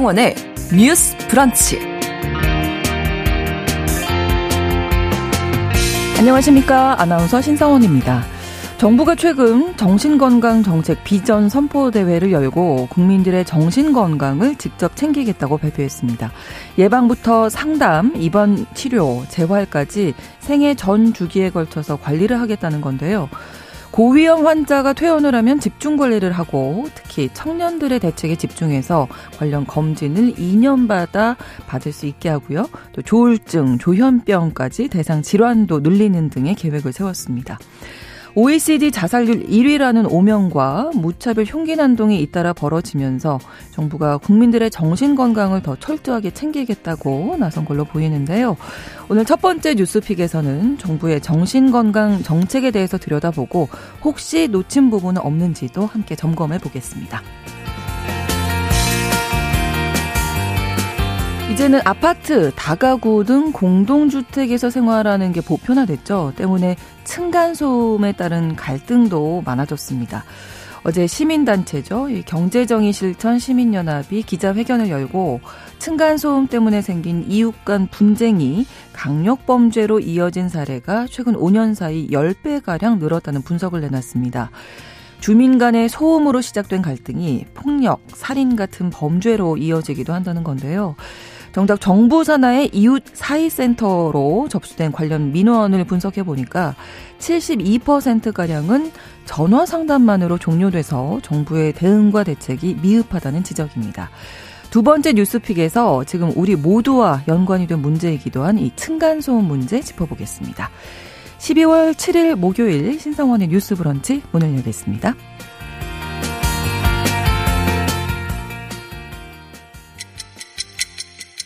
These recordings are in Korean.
신성원의 뉴스 브런치. 안녕하십니까. 아나운서 신성원입니다. 정부가 최근 정신건강 정책 비전 선포대회를 열고 국민들의 정신건강을 직접 챙기겠다고 발표했습니다. 예방부터 상담, 입원 치료, 재활까지 생애 전 주기에 걸쳐서 관리를 하겠다는 건데요. 고위험 환자가 퇴원을 하면 집중 관리를 하고 특히 청년들의 대책에 집중해서 관련 검진을 2년 받아 받을 수 있게 하고요. 또 조울증, 조현병까지 대상 질환도 늘리는 등의 계획을 세웠습니다. OECD 자살률 1위라는 오명과 무차별 흉기 난동이 잇따라 벌어지면서 정부가 국민들의 정신 건강을 더 철저하게 챙기겠다고 나선 걸로 보이는데요. 오늘 첫 번째 뉴스픽에서는 정부의 정신 건강 정책에 대해서 들여다보고 혹시 놓친 부분은 없는지도 함께 점검해 보겠습니다. 이제는 아파트, 다가구 등 공동주택에서 생활하는 게 보편화됐죠. 때문에 층간소음에 따른 갈등도 많아졌습니다. 어제 시민단체죠. 경제정의 실천 시민연합이 기자회견을 열고 층간소음 때문에 생긴 이웃 간 분쟁이 강력범죄로 이어진 사례가 최근 5년 사이 10배가량 늘었다는 분석을 내놨습니다. 주민 간의 소음으로 시작된 갈등이 폭력, 살인 같은 범죄로 이어지기도 한다는 건데요. 정작 정부 산하의 이웃 사이센터로 접수된 관련 민원을 분석해 보니까 72%가량은 전화 상담만으로 종료돼서 정부의 대응과 대책이 미흡하다는 지적입니다. 두 번째 뉴스픽에서 지금 우리 모두와 연관이 된 문제이기도 한 이 층간소음 문제 짚어보겠습니다. 12월 7일 목요일 신성원의 뉴스 브런치 문을 열겠습니다.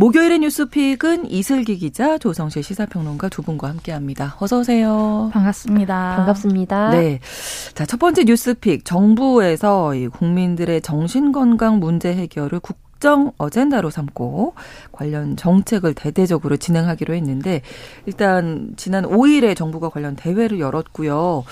목요일의 뉴스픽은 이슬기 기자, 조성실 시사평론가 두 분과 함께합니다. 어서 오세요. 반갑습니다. 반갑습니다. 네, 자첫 번째 뉴스픽 정부에서 국민들의 정신건강 문제 해결을 국정 어젠다로 삼고 관련 정책을 대대적으로 진행하기로 했는데 일단 지난 5일에 정부가 관련 대회를 열었고요.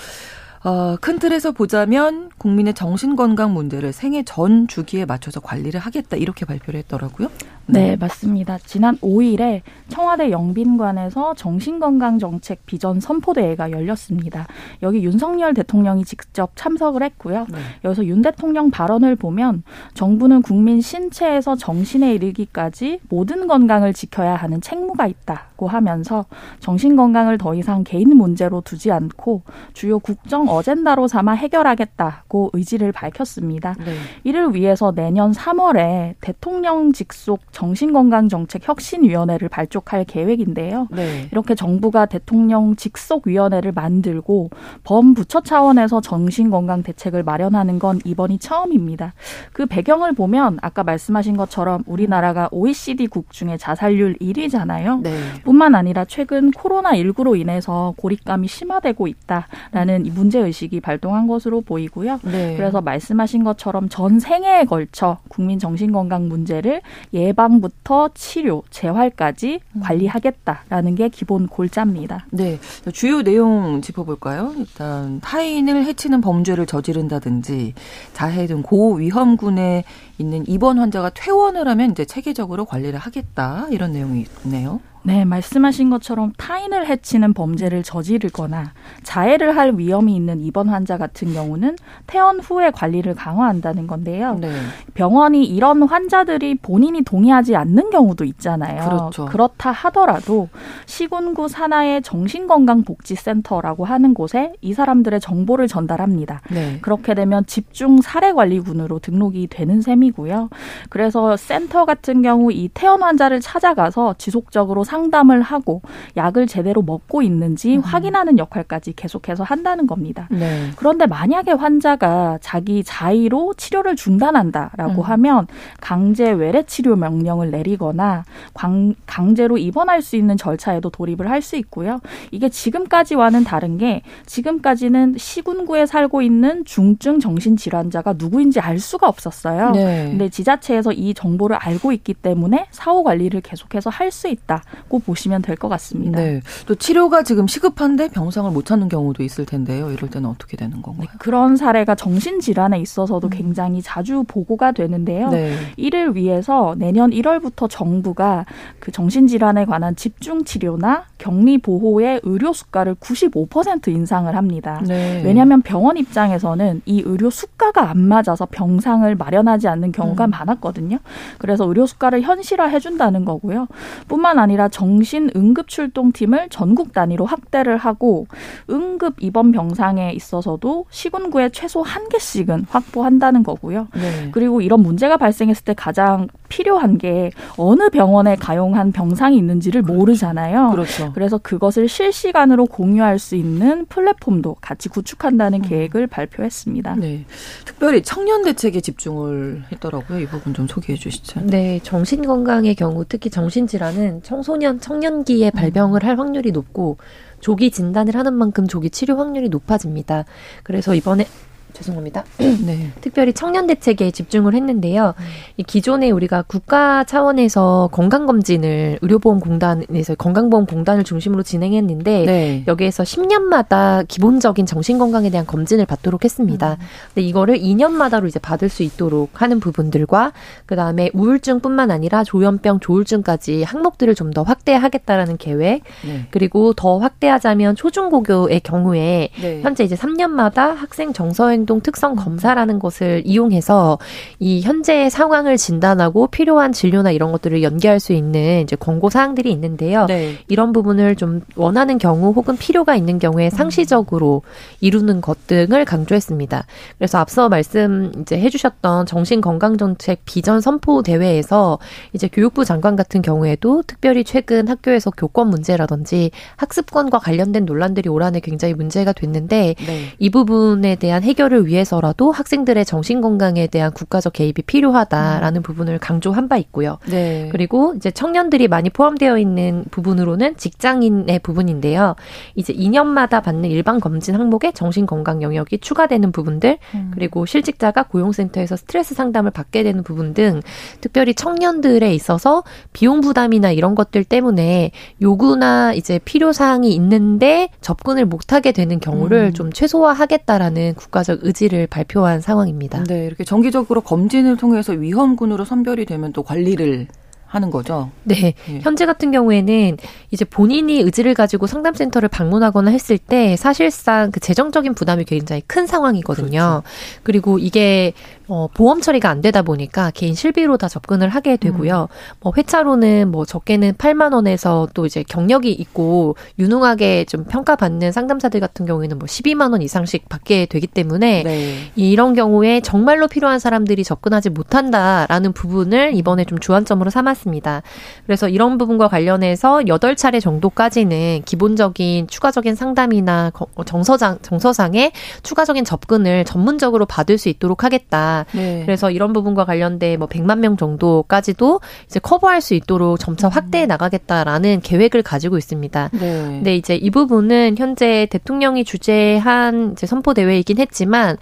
어, 큰 틀에서 보자면 국민의 정신건강 문제를 생애 전 주기에 맞춰서 관리를 하겠다 이렇게 발표를 했더라고요. 네, 네 맞습니다. 지난 5일에 청와대 영빈관에서 정신건강정책 비전 선포대회가 열렸습니다. 여기 윤석열 대통령이 직접 참석을 했고요. 네. 여기서 윤 대통령 발언을 보면 정부는 국민 신체에서 정신에 이르기까지 모든 건강을 지켜야 하는 책무가 있다고 하면서 정신건강을 더 이상 개인 문제로 두지 않고 주요 국정 어젠다로 삼아 해결하겠다고 의지를 밝혔습니다. 네. 이를 위해서 내년 3월에 대통령 직속 정신건강정책 혁신위원회를 발족할 계획인데요. 네. 이렇게 정부가 대통령 직속위원회를 만들고 범부처 차원에서 정신건강 대책을 마련하는 건 이번이 처음입니다. 그 배경을 보면 아까 말씀하신 것처럼 우리나라가 OECD국 중에 자살률 1위잖아요. 네. 뿐만 아니라 최근 코로나19로 인해서 고립감이 심화되고 있다라는 이 문제 의식이 발동한 것으로 보이고요. 네. 그래서 말씀하신 것처럼 전 생애에 걸쳐 국민 정신건강 문제를 예방 부터 치료, 재활까지 음. 관리하겠다라는 게 기본 골자입니다. 네. 주요 내용 짚어볼까요? 일단 타인을 해치는 범죄를 저지른다든지 자해 등 고위험군에 있는 입원 환자가 퇴원을 하면 이제 체계적으로 관리를 하겠다 이런 내용이 있네요. 네, 말씀하신 것처럼 타인을 해치는 범죄를 저지르거나 자해를 할 위험이 있는 입원 환자 같은 경우는 퇴원 후에 관리를 강화한다는 건데요. 네. 병원이 이런 환자들이 본인이 동의하지 않는 경우도 있잖아요. 그렇죠. 그렇다 하더라도 시군구 산하의 정신건강복지센터라고 하는 곳에 이 사람들의 정보를 전달합니다. 네. 그렇게 되면 집중 사례 관리군으로 등록이 되는 셈이고요. 그래서 센터 같은 경우 이 퇴원 환자를 찾아가서 지속적으로 상 상담을 하고 약을 제대로 먹고 있는지 음. 확인하는 역할까지 계속해서 한다는 겁니다. 네. 그런데 만약에 환자가 자기 자의로 치료를 중단한다라고 음. 하면 강제 외래 치료 명령을 내리거나 강, 강제로 입원할 수 있는 절차에도 돌입을 할 수 있고요. 이게 지금까지와는 다른 게 지금까지는 시군구에 살고 있는 중증 정신질환자가 누구인지 알 수가 없었어요. 네. 근데 지자체에서 이 정보를 알고 있기 때문에 사후 관리를 계속해서 할 수 있다 고 보시면 될 것 같습니다. 네. 또 치료가 지금 시급한데 병상을 못 찾는 경우도 있을 텐데요. 이럴 때는 어떻게 되는 건가요? 네, 그런 사례가 정신질환에 있어서도 음. 굉장히 자주 보고가 되는데요. 네. 이를 위해서 내년 1월부터 정부가 그 정신질환에 관한 집중 치료나 격리 보호의 의료 수가를 95% 인상을 합니다. 네. 왜냐하면 병원 입장에서는 이 의료 수가가 안 맞아서 병상을 마련하지 않는 경우가 음. 많았거든요. 그래서 의료 수가를 현실화해 준다는 거고요. 뿐만 아니라 정신 응급 출동팀을 전국 단위로 확대를 하고 응급 입원 병상에 있어서도 시군구에 최소 한 개씩은 확보한다는 거고요. 네. 그리고 이런 문제가 발생했을 때 가장 필요한 게 어느 병원에 가용한 병상이 있는지를 그렇죠. 모르잖아요. 그렇죠. 그래서 그것을 실시간으로 공유할 수 있는 플랫폼도 같이 구축한다는 음. 계획을 발표했습니다. 네. 특별히 청년 대책에 집중을 했더라고요. 이 부분 좀 소개해 주시죠. 네, 정신 건강의 경우 특히 정신 질환은 청소년 청년기에 발병을 할 확률이 높고 조기 진단을 하는 만큼 조기 치료 확률이 높아집니다. 그래서 이번에 죄송합니다. 네. 특별히 청년 대책에 집중을 했는데요. 이 기존에 우리가 국가 차원에서 건강검진을 의료보험공단에서 건강보험공단을 중심으로 진행했는데 네. 여기에서 10년마다 기본적인 정신건강에 대한 검진을 받도록 했습니다. 음. 근데 이거를 2년마다로 이제 받을 수 있도록 하는 부분들과 그 다음에 우울증뿐만 아니라 조현병, 조울증까지 항목들을 좀 더 확대하겠다라는 계획 네. 그리고 더 확대하자면 초중고교의 경우에 네. 현재 이제 3년마다 학생 정서행 행동 특성 검사라는 것을 이용해서 이 현재의 상황을 진단하고 필요한 진료나 이런 것들을 연계할 수 있는 이제 권고 사항들이 있는데요. 네. 이런 부분을 좀 원하는 경우 혹은 필요가 있는 경우에 상시적으로 이루는 것 등을 강조했습니다. 그래서 앞서 말씀 이제 해주셨던 정신건강정책 비전 선포 대회에서 이제 교육부 장관 같은 경우에도 특별히 최근 학교에서 교권 문제라든지 학습권과 관련된 논란들이 올 한해 굉장히 문제가 됐는데 네. 이 부분에 대한 해결을 해결을 위해서라도 학생들의 정신 건강에 대한 국가적 개입이 필요하다라는 음. 부분을 강조한 바 있고요. 네. 그리고 이제 청년들이 많이 포함되어 있는 부분으로는 직장인의 부분인데요. 이제 2년마다 받는 일반 검진 항목에 정신 건강 영역이 추가되는 부분들 음. 그리고 실직자가 고용센터에서 스트레스 상담을 받게 되는 부분 등 특별히 청년들에 있어서 비용 부담이나 이런 것들 때문에 요구나 이제 필요 사항이 있는데 접근을 못하게 되는 경우를 음. 좀 최소화하겠다라는 국가적 의지를 발표한 상황입니다. 네, 이렇게 정기적으로 검진을 통해서 위험군으로 선별이 되면 또 관리를 하는 거죠. 네. 예. 현재 같은 경우에는 이제 본인이 의지를 가지고 상담센터를 방문하거나 했을 때 사실상 그 재정적인 부담이 굉장히 큰 상황이거든요. 그렇죠. 그리고 이게 어, 보험 처리가 안 되다 보니까 개인 실비로 다 접근을 하게 되고요. 음. 뭐 회차로는 뭐 적게는 8만 원에서 또 이제 경력이 있고 유능하게 좀 평가받는 상담사들 같은 경우에는 뭐 12만 원 이상씩 받게 되기 때문에 네. 이런 경우에 정말로 필요한 사람들이 접근하지 못한다라는 부분을 이번에 좀 주안점으로 삼았습니다. 그래서 이런 부분과 관련해서 8차례 정도까지는 기본적인 추가적인 상담이나 정서장 정서상의 추가적인 접근을 전문적으로 받을 수 있도록 하겠다. 네. 그래서 이런 부분과 관련돼 뭐 100만 명 정도까지도 이제 커버할 수 있도록 점차 확대해 음. 나가겠다라는 계획을 가지고 있습니다. 네. 근데 이제 이 부분은 현재 대통령이 주재한 이제 선포 대회이긴 했지만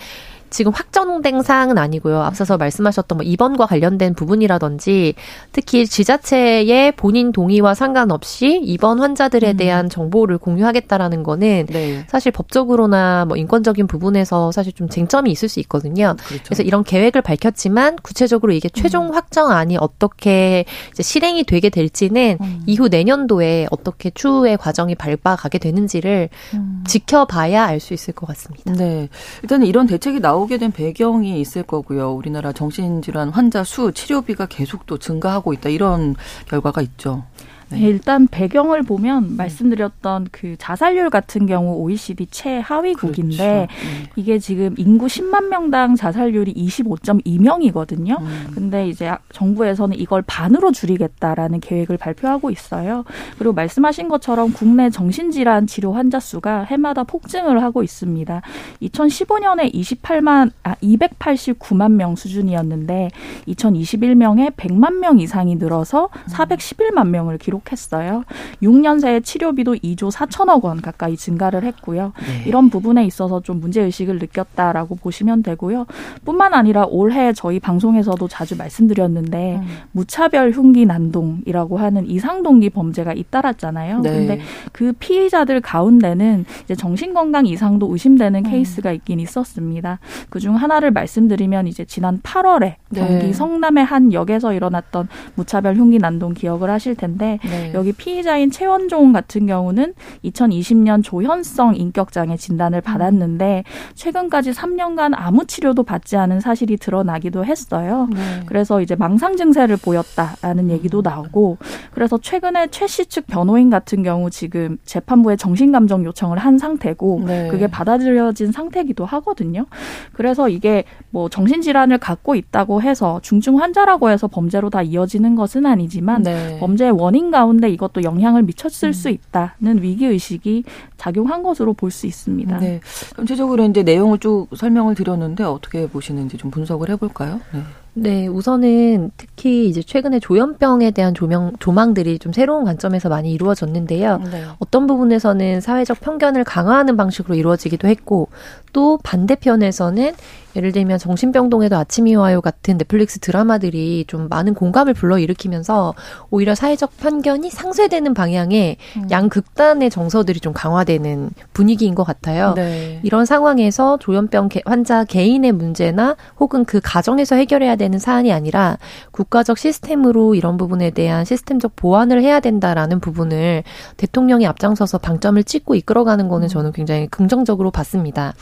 지금 확정된 사항은 아니고요. 앞서서 말씀하셨던 뭐 입원과 관련된 부분이라든지 특히 지자체의 본인 동의와 상관없이 입원 환자들에 음. 대한 정보를 공유하겠다라는 거는 네. 사실 법적으로나 뭐 인권적인 부분에서 사실 좀 쟁점이 있을 수 있거든요. 그렇죠. 그래서 이런 계획을 밝혔지만 구체적으로 이게 최종 음. 확정안이 어떻게 실행이 되게 될지는 음. 이후 내년도에 어떻게 추후의 과정이 밟아가게 되는지를 음. 지켜봐야 알 수 있을 것 같습니다. 네. 일단 이런 대책이 나오 나오게 된 배경이 있을 거고요. 우리나라 정신질환 환자 수, 치료비가 계속 또 증가하고 있다. 이런 결과가 있죠. 네. 네, 일단 배경을 보면 말씀드렸던 그 자살률 같은 경우 OECD 최하위국인데 그렇죠. 음. 이게 지금 인구 10만 명당 자살률이 25.2명이거든요. 음. 근데 이제 정부에서는 이걸 반으로 줄이겠다라는 계획을 발표하고 있어요. 그리고 말씀하신 것처럼 국내 정신질환 치료 환자 수가 해마다 폭증을 하고 있습니다. 2015년에 28만 아 289만 명 수준이었는데 2021년에 100만 명 이상이 늘어서 411만 명을 기록 했어요. 6년 새에 치료비도 2조 4천억 원 가까이 증가를 했고요. 네. 이런 부분에 있어서 좀 문제 의식을 느꼈다라고 보시면 되고요. 뿐만 아니라 올해 저희 방송에서도 자주 말씀드렸는데 음. 무차별 흉기 난동이라고 하는 이상동기 범죄가 잇따랐잖아요. 네. 근데 그 피의자들 가운데는 이제 정신건강 이상도 의심되는 음. 케이스가 있긴 있었습니다. 그중 하나를 말씀드리면 이제 지난 8월에 경기 네. 성남의 한 역에서 일어났던 무차별 흉기 난동 기억을 하실 텐데 네. 여기 피의자인 최원종 같은 경우는 2020년 조현성 인격장애 진단을 음. 받았는데 최근까지 3년간 아무 치료도 받지 않은 사실이 드러나기도 했어요. 네. 그래서 이제 망상 증세를 보였다라는 얘기도 음. 나오고 그래서 최근에 최 씨 측 변호인 같은 경우 지금 재판부에 정신감정 요청을 한 상태고 네. 그게 받아들여진 상태기도 하거든요. 그래서 이게 뭐 정신질환을 갖고 있다고 해서 중증 환자라고 해서 범죄로 다 이어지는 것은 아니지만 네. 범죄의 원인 가운데 이것도 영향을 미쳤을 음. 수 있다는 위기 의식이 작용한 것으로 볼 수 있습니다. 네. 전체적으로 이제 내용을 쭉 설명을 드렸는데 어떻게 보시는지 좀 분석을 해볼까요? 네. 네, 우선은 특히 이제 최근에 조현병에 대한 조명, 조망들이 좀 새로운 관점에서 많이 이루어졌는데요. 네. 어떤 부분에서는 사회적 편견을 강화하는 방식으로 이루어지기도 했고, 또 반대편에서는 예를 들면 정신병동에도 아침이 와요 같은 넷플릭스 드라마들이 좀 많은 공감을 불러일으키면서 오히려 사회적 편견이 상쇄되는 방향의 음. 양극단의 정서들이 좀 강화되는 분위기인 것 같아요. 네. 이런 상황에서 조현병 환자 개인의 문제나 혹은 그 가정에서 해결해야 되는 사안이 아니라 국가적 시스템으로 이런 부분에 대한 시스템적 보완을 해야 된다라는 부분을 대통령이 앞장서서 방점을 찍고 이끌어가는 거는 음. 저는 굉장히 긍정적으로 봤습니다.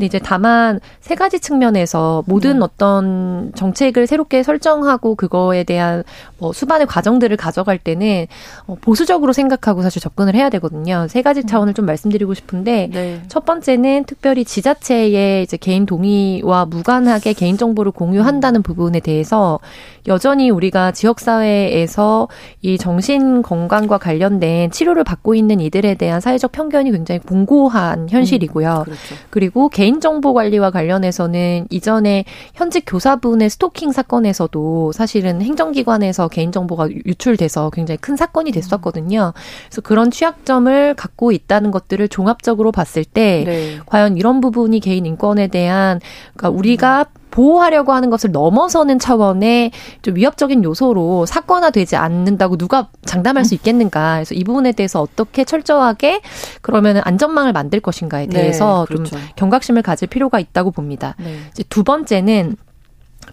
근데 이제 다만 세 가지 측면에서 모든 네. 어떤 정책을 새롭게 설정하고 그거에 대한 뭐 수반의 과정들을 가져갈 때는 어, 보수적으로 생각하고 사실 접근을 해야 되거든요. 세 가지 음. 차원을 좀 말씀드리고 싶은데 네. 첫 번째는 특별히 지자체의 이제 개인 동의와 무관하게 개인 정보를 공유한다는 음. 부분에 대해서 여전히 우리가 지역 사회에서 이 정신 건강과 관련된 치료를 받고 있는 이들에 대한 사회적 편견이 굉장히 공고한 현실이고요. 음, 그렇죠. 그리고 개인 개인정보 관리와 관련해서는 이전에 현직 교사분의 스토킹 사건에서도 사실은 행정기관에서 개인정보가 유출돼서 굉장히 큰 사건이 됐었거든요. 그래서 그런 취약점을 갖고 있다는 것들을 종합적으로 봤을 때 네. 과연 이런 부분이 개인 인권에 대한 그러니까 우리가 보호하려고 하는 것을 넘어서는 차원의 좀 위협적인 요소로 사건화되지 않는다고 누가 장담할 수 있겠는가. 그래서 이 부분에 대해서 어떻게 철저하게 그러면 안전망을 만들 것인가에 네, 대해서 네, 그렇죠. 좀 경각심을 가질 필요가 있다고 봅니다. 네. 이제 두 번째는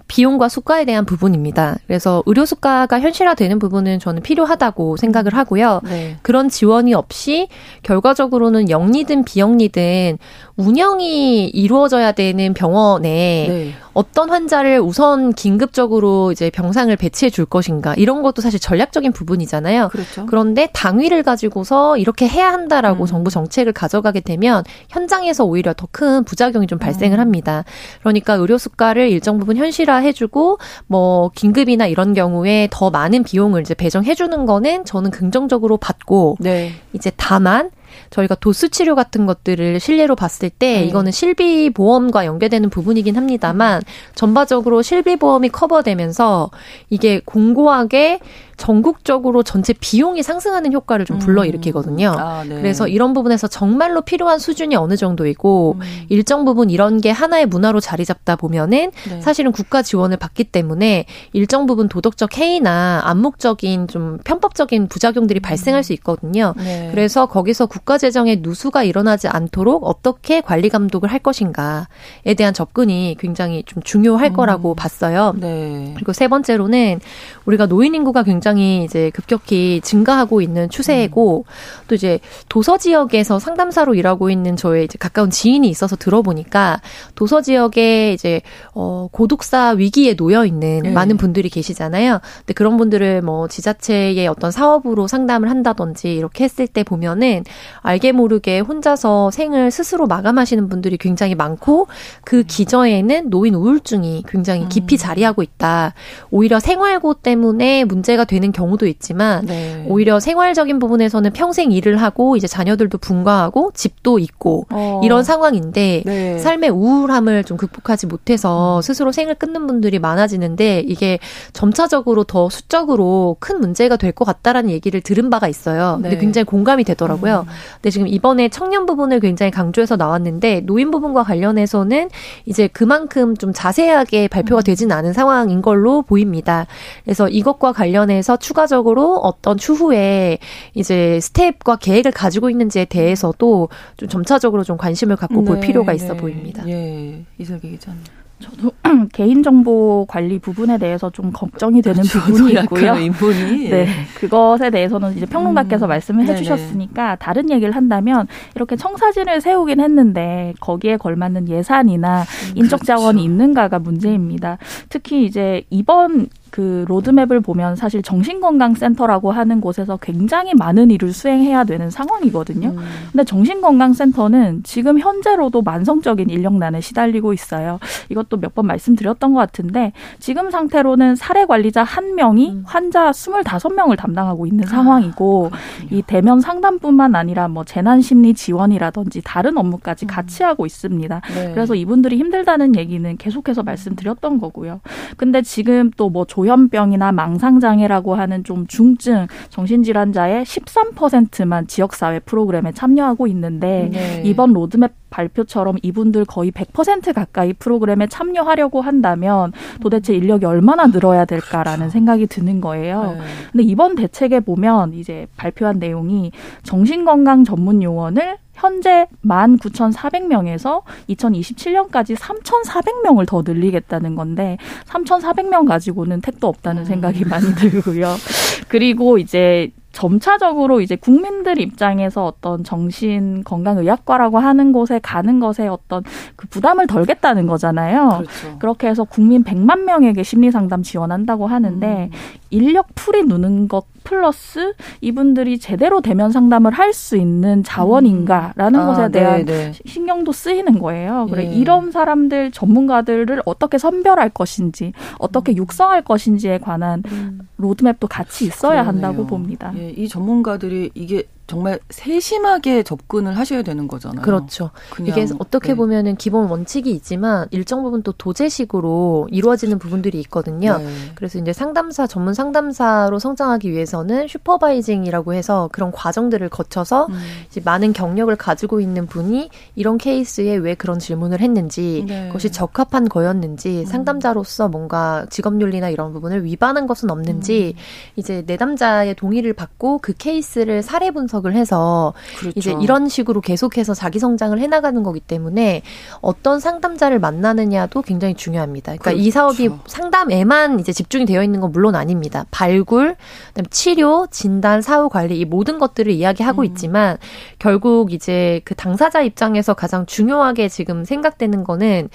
비용과 수가에 대한 부분입니다. 그래서 의료 수가가 현실화되는 부분은 저는 필요하다고 생각을 하고요. 네. 그런 지원이 없이 결과적으로는 영리든 비영리든 운영이 이루어져야 되는 병원에 네. 어떤 환자를 우선 긴급적으로 이제 병상을 배치해 줄 것인가 이런 것도 사실 전략적인 부분이잖아요. 그렇죠. 그런데 당위를 가지고서 이렇게 해야 한다라고 음. 정부 정책을 가져가게 되면 현장에서 오히려 더 큰 부작용이 좀 발생을 음. 합니다. 그러니까 의료 수가를 일정 부분 현실화 해 주고 뭐 긴급이나 이런 경우에 더 많은 비용을 이제 배정해 주는 거는 저는 긍정적으로 받고 네. 이제 다만 저희가 도수 치료 같은 것들을 실례로 봤을 때 네. 이거는 실비 보험과 연계되는 부분이긴 합니다만 전반적으로 실비 보험이 커버되면서 이게 공고하게 전국적으로 전체 비용이 상승하는 효과를 좀 불러일으키거든요. 음. 아, 네. 그래서 이런 부분에서 정말로 필요한 수준이 어느 정도이고 음. 일정 부분 이런 게 하나의 문화로 자리 잡다 보면은 네. 사실은 국가 지원을 받기 때문에 일정 부분 도덕적 해이나 암묵적인 좀 편법적인 부작용들이 음. 발생할 수 있거든요. 네. 그래서 거기서 국가 재정의 누수가 일어나지 않도록 어떻게 관리 감독을 할 것인가에 대한 접근이 굉장히 좀 중요할 음. 거라고 봤어요. 네. 그리고 세 번째로는 우리가 노인 인구가 굉장히 이제 급격히 증가하고 있는 추세고 음. 또 이제 도서 지역에서 상담사로 일하고 있는 저의 이제 가까운 지인이 있어서 들어보니까 도서 지역에 이제 어 고독사 위기에 놓여 있는 네. 많은 분들이 계시잖아요. 근데 그런 분들을 뭐 지자체의 어떤 사업으로 상담을 한다든지 이렇게 했을 때 보면은 알게 모르게 혼자서 생을 스스로 마감하시는 분들이 굉장히 많고 그 기저에는 노인 우울증이 굉장히 깊이 음. 자리하고 있다. 오히려 생활고 때문에 문제가 되는 경우도 있지만 네. 오히려 생활적인 부분에서는 평생 일을 하고 이제 자녀들도 분가하고 집도 있고 어. 이런 상황인데 네. 삶의 우울함을 좀 극복하지 못해서 음. 스스로 생을 끊는 분들이 많아지는데 이게 점차적으로 더 수적으로 큰 문제가 될 것 같다라는 얘기를 들은 바가 있어요. 네. 근데 굉장히 공감이 되더라고요. 음. 근데 지금 이번에 청년 부분을 굉장히 강조해서 나왔는데 노인 부분과 관련해서는 이제 그만큼 좀 자세하게 발표가 음. 되진 않은 상황인 걸로 보입니다. 그래서 이것과 관련해서 추가적으로 어떤 추후에 이제 스텝과 계획을 가지고 있는지에 대해서도 좀 점차적으로 좀 관심을 갖고 네, 볼 필요가 있어 네. 보입니다. 예, 이슬기 기자님. 저도 개인정보 관리 부분에 대해서 좀 걱정이 되는 부분이 있고요. 인분이. 네. 그것에 대해서는 이제 평론가께서 음, 말씀을 네네. 해주셨으니까 다른 얘기를 한다면 이렇게 청사진을 세우긴 했는데 거기에 걸맞는 예산이나 음, 인적 자원이 그렇죠. 있는가가 문제입니다. 특히 이제 이번 그 로드맵을 보면 사실 정신건강센터라고 하는 곳에서 굉장히 많은 일을 수행해야 되는 상황이거든요. 음. 근데 정신건강센터는 지금 현재로도 만성적인 인력난에 시달리고 있어요. 이것도 몇 번 말씀드렸던 것 같은데 지금 상태로는 사례 관리자 한 명이 음. 환자 스물다섯 명을 담당하고 있는 상황이고 아, 이 대면 상담뿐만 아니라 뭐 재난 심리 지원이라든지 다른 업무까지 음. 같이 하고 있습니다. 네. 그래서 이분들이 힘들다는 얘기는 계속해서 말씀드렸던 거고요. 근데 지금 또뭐 조현병이나 망상장애라고 하는 좀 중증 정신질환자의 13%만 지역사회 프로그램에 참여하고 있는데 네. 이번 로드맵 발표처럼 이분들 거의 100% 가까이 프로그램에 참여하려고 한다면 도대체 인력이 얼마나 늘어야 될까라는 그렇죠. 생각이 드는 거예요. 네. 근데 이번 대책에 보면 이제 발표한 내용이 정신건강 전문 요원을 현재 19,400명에서 2027년까지 3,400명을 더 늘리겠다는 건데 3,400명 가지고는 택도 없다는 음. 생각이 많이 들고요. 그리고 이제 점차적으로 이제 국민들 입장에서 어떤 정신 건강 의학과라고 하는 곳에 가는 것에 어떤 그 부담을 덜겠다는 거잖아요. 그렇죠. 그렇게 해서 국민 100만 명에게 심리 상담 지원한다고 하는데 음. 인력 풀이 누는 것 플러스 이분들이 제대로 대면 상담을 할 수 있는 자원인가라는 음. 것에 아, 대한 네네. 신경도 쓰이는 거예요. 그래 예. 이런 사람들 전문가들을 어떻게 선별할 것인지 어떻게 음. 육성할 것인지에 관한 음. 로드맵도 같이 있어야 그러네요. 한다고 봅니다. 예, 이 전문가들이 이게 정말 세심하게 접근을 하셔야 되는 거잖아요. 그렇죠. 이게 어떻게 네. 보면은 기본 원칙이 있지만 일정 부분 또 도제식으로 이루어지는 부분들이 있거든요. 네. 그래서 이제 상담사 전문 상담사로 성장하기 위해서는 슈퍼바이징이라고 해서 그런 과정들을 거쳐서 음. 이제 많은 경력을 가지고 있는 분이 이런 케이스에 왜 그런 질문을 했는지 네. 그것이 적합한 거였는지 음. 상담자로서 뭔가 직업윤리나 이런 부분을 위반한 것은 없는지 음. 이제 내담자의 동의를 받고 그 케이스를 사례 분석 분석을 해서 그렇죠. 이제 이런 식으로 계속해서 자기 성장을 해나가는 거기 때문에 어떤 상담자를 만나느냐도 굉장히 중요합니다. 그러니까 그렇죠. 이 사업이 상담에만 이제 집중이 되어 있는 건 물론 아닙니다. 발굴, 그다음 치료, 진단, 사후 관리 이 모든 것들을 이야기하고 음. 있지만 결국 이제 그 당사자 입장에서 가장 중요하게 지금 생각되는 거는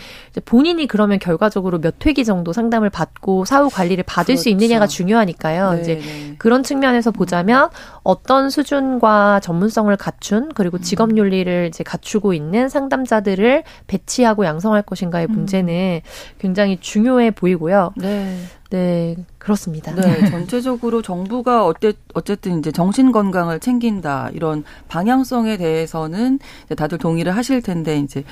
본인이 그러면 결과적으로 몇 회기 정도 상담을 받고 사후 관리를 받을 그렇죠. 수 있느냐가 중요하니까요. 네, 이제 네. 그런 측면에서 보자면 어떤 수준과 전문성을 갖춘 그리고 음. 직업 윤리를 이제 갖추고 있는 상담자들을 배치하고 양성할 것인가의 음. 문제는 굉장히 중요해 보이고요. 네. 네, 그렇습니다. 네, 전체적으로 정부가 어때, 어쨌든 이제 정신 건강을 챙긴다 이런 방향성에 대해서는 다들 동의를 하실 텐데 이제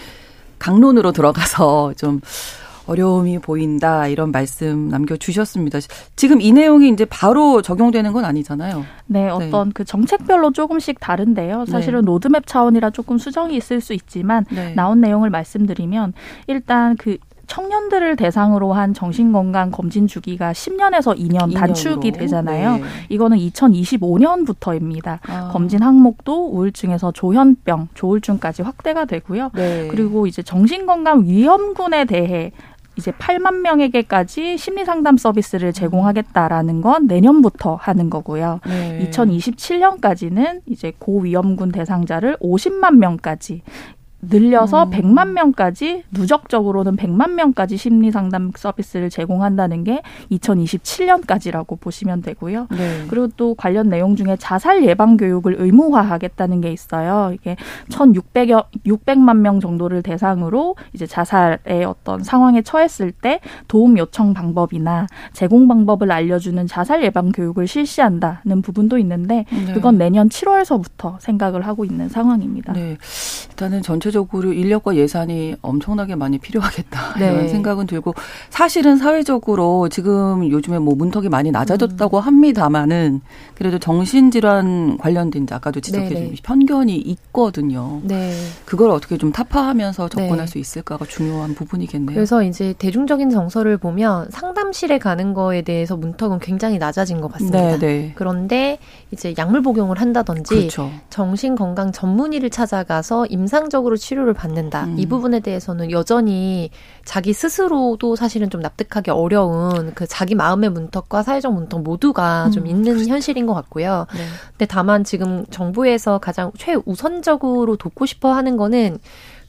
강론으로 들어가서 좀 어려움이 보인다 이런 말씀 남겨주셨습니다. 지금 이 내용이 이제 바로 적용되는 건 아니잖아요. 네, 네. 어떤 네. 그 정책별로 조금씩 다른데요. 네. 사실은 네. 로드맵 차원이라 조금 수정이 있을 수 있지만 네. 나온 내용을 말씀드리면 일단 그 청년들을 대상으로 한 정신건강 검진 주기가 10년에서 2년 단축이 되잖아요. 네. 이거는 2025년부터입니다. 아. 검진 항목도 우울증에서 조현병, 조울증까지 확대가 되고요. 네. 그리고 이제 정신건강 위험군에 대해 이제 8만 명에게까지 심리 상담 서비스를 제공하겠다라는 건 내년부터 하는 거고요. 네. 2027년까지는 이제 고위험군 대상자를 50만 명까지 늘려서 음. 100만 명까지 누적적으로는 100만 명까지 심리 상담 서비스를 제공한다는 게 2027년까지라고 보시면 되고요. 네. 그리고 또 관련 내용 중에 자살 예방 교육을 의무화하겠다는 게 있어요. 이게 1,600여 600만 명 정도를 대상으로 이제 자살의 어떤 상황에 처했을 때 도움 요청 방법이나 제공 방법을 알려주는 자살 예방 교육을 실시한다는 부분도 있는데 네. 그건 내년 7월서부터 생각을 하고 있는 상황입니다. 네. 일단은 전체 전체적으로 인력과 예산이 엄청나게 많이 필요하겠다 네. 이런 생각은 들고 사실은 사회적으로 지금 요즘에 뭐 문턱이 많이 낮아졌다고 음. 합니다만은 그래도 정신질환 관련된 아까도 지적해 주신 편견이 있거든요. 네. 그걸 어떻게 좀 타파하면서 접근할 네. 수 있을까가 중요한 부분이겠네요. 그래서 이제 대중적인 정서를 보면 상담실에 가는 거에 대해서 문턱은 굉장히 낮아진 것 같습니다. 네, 네. 그런데 이제 약물 복용을 한다든지 그렇죠. 정신 건강 전문의를 찾아가서 임상적으로 치료를 받는다. 음. 이 부분에 대해서는 여전히 자기 스스로도 사실은 좀 납득하기 어려운 그 자기 마음의 문턱과 사회적 문턱 모두가 음. 좀 있는 그렇죠. 현실인 것 같고요. 네. 근데 다만 지금 정부에서 가장 최우선적으로 돕고 싶어 하는 거는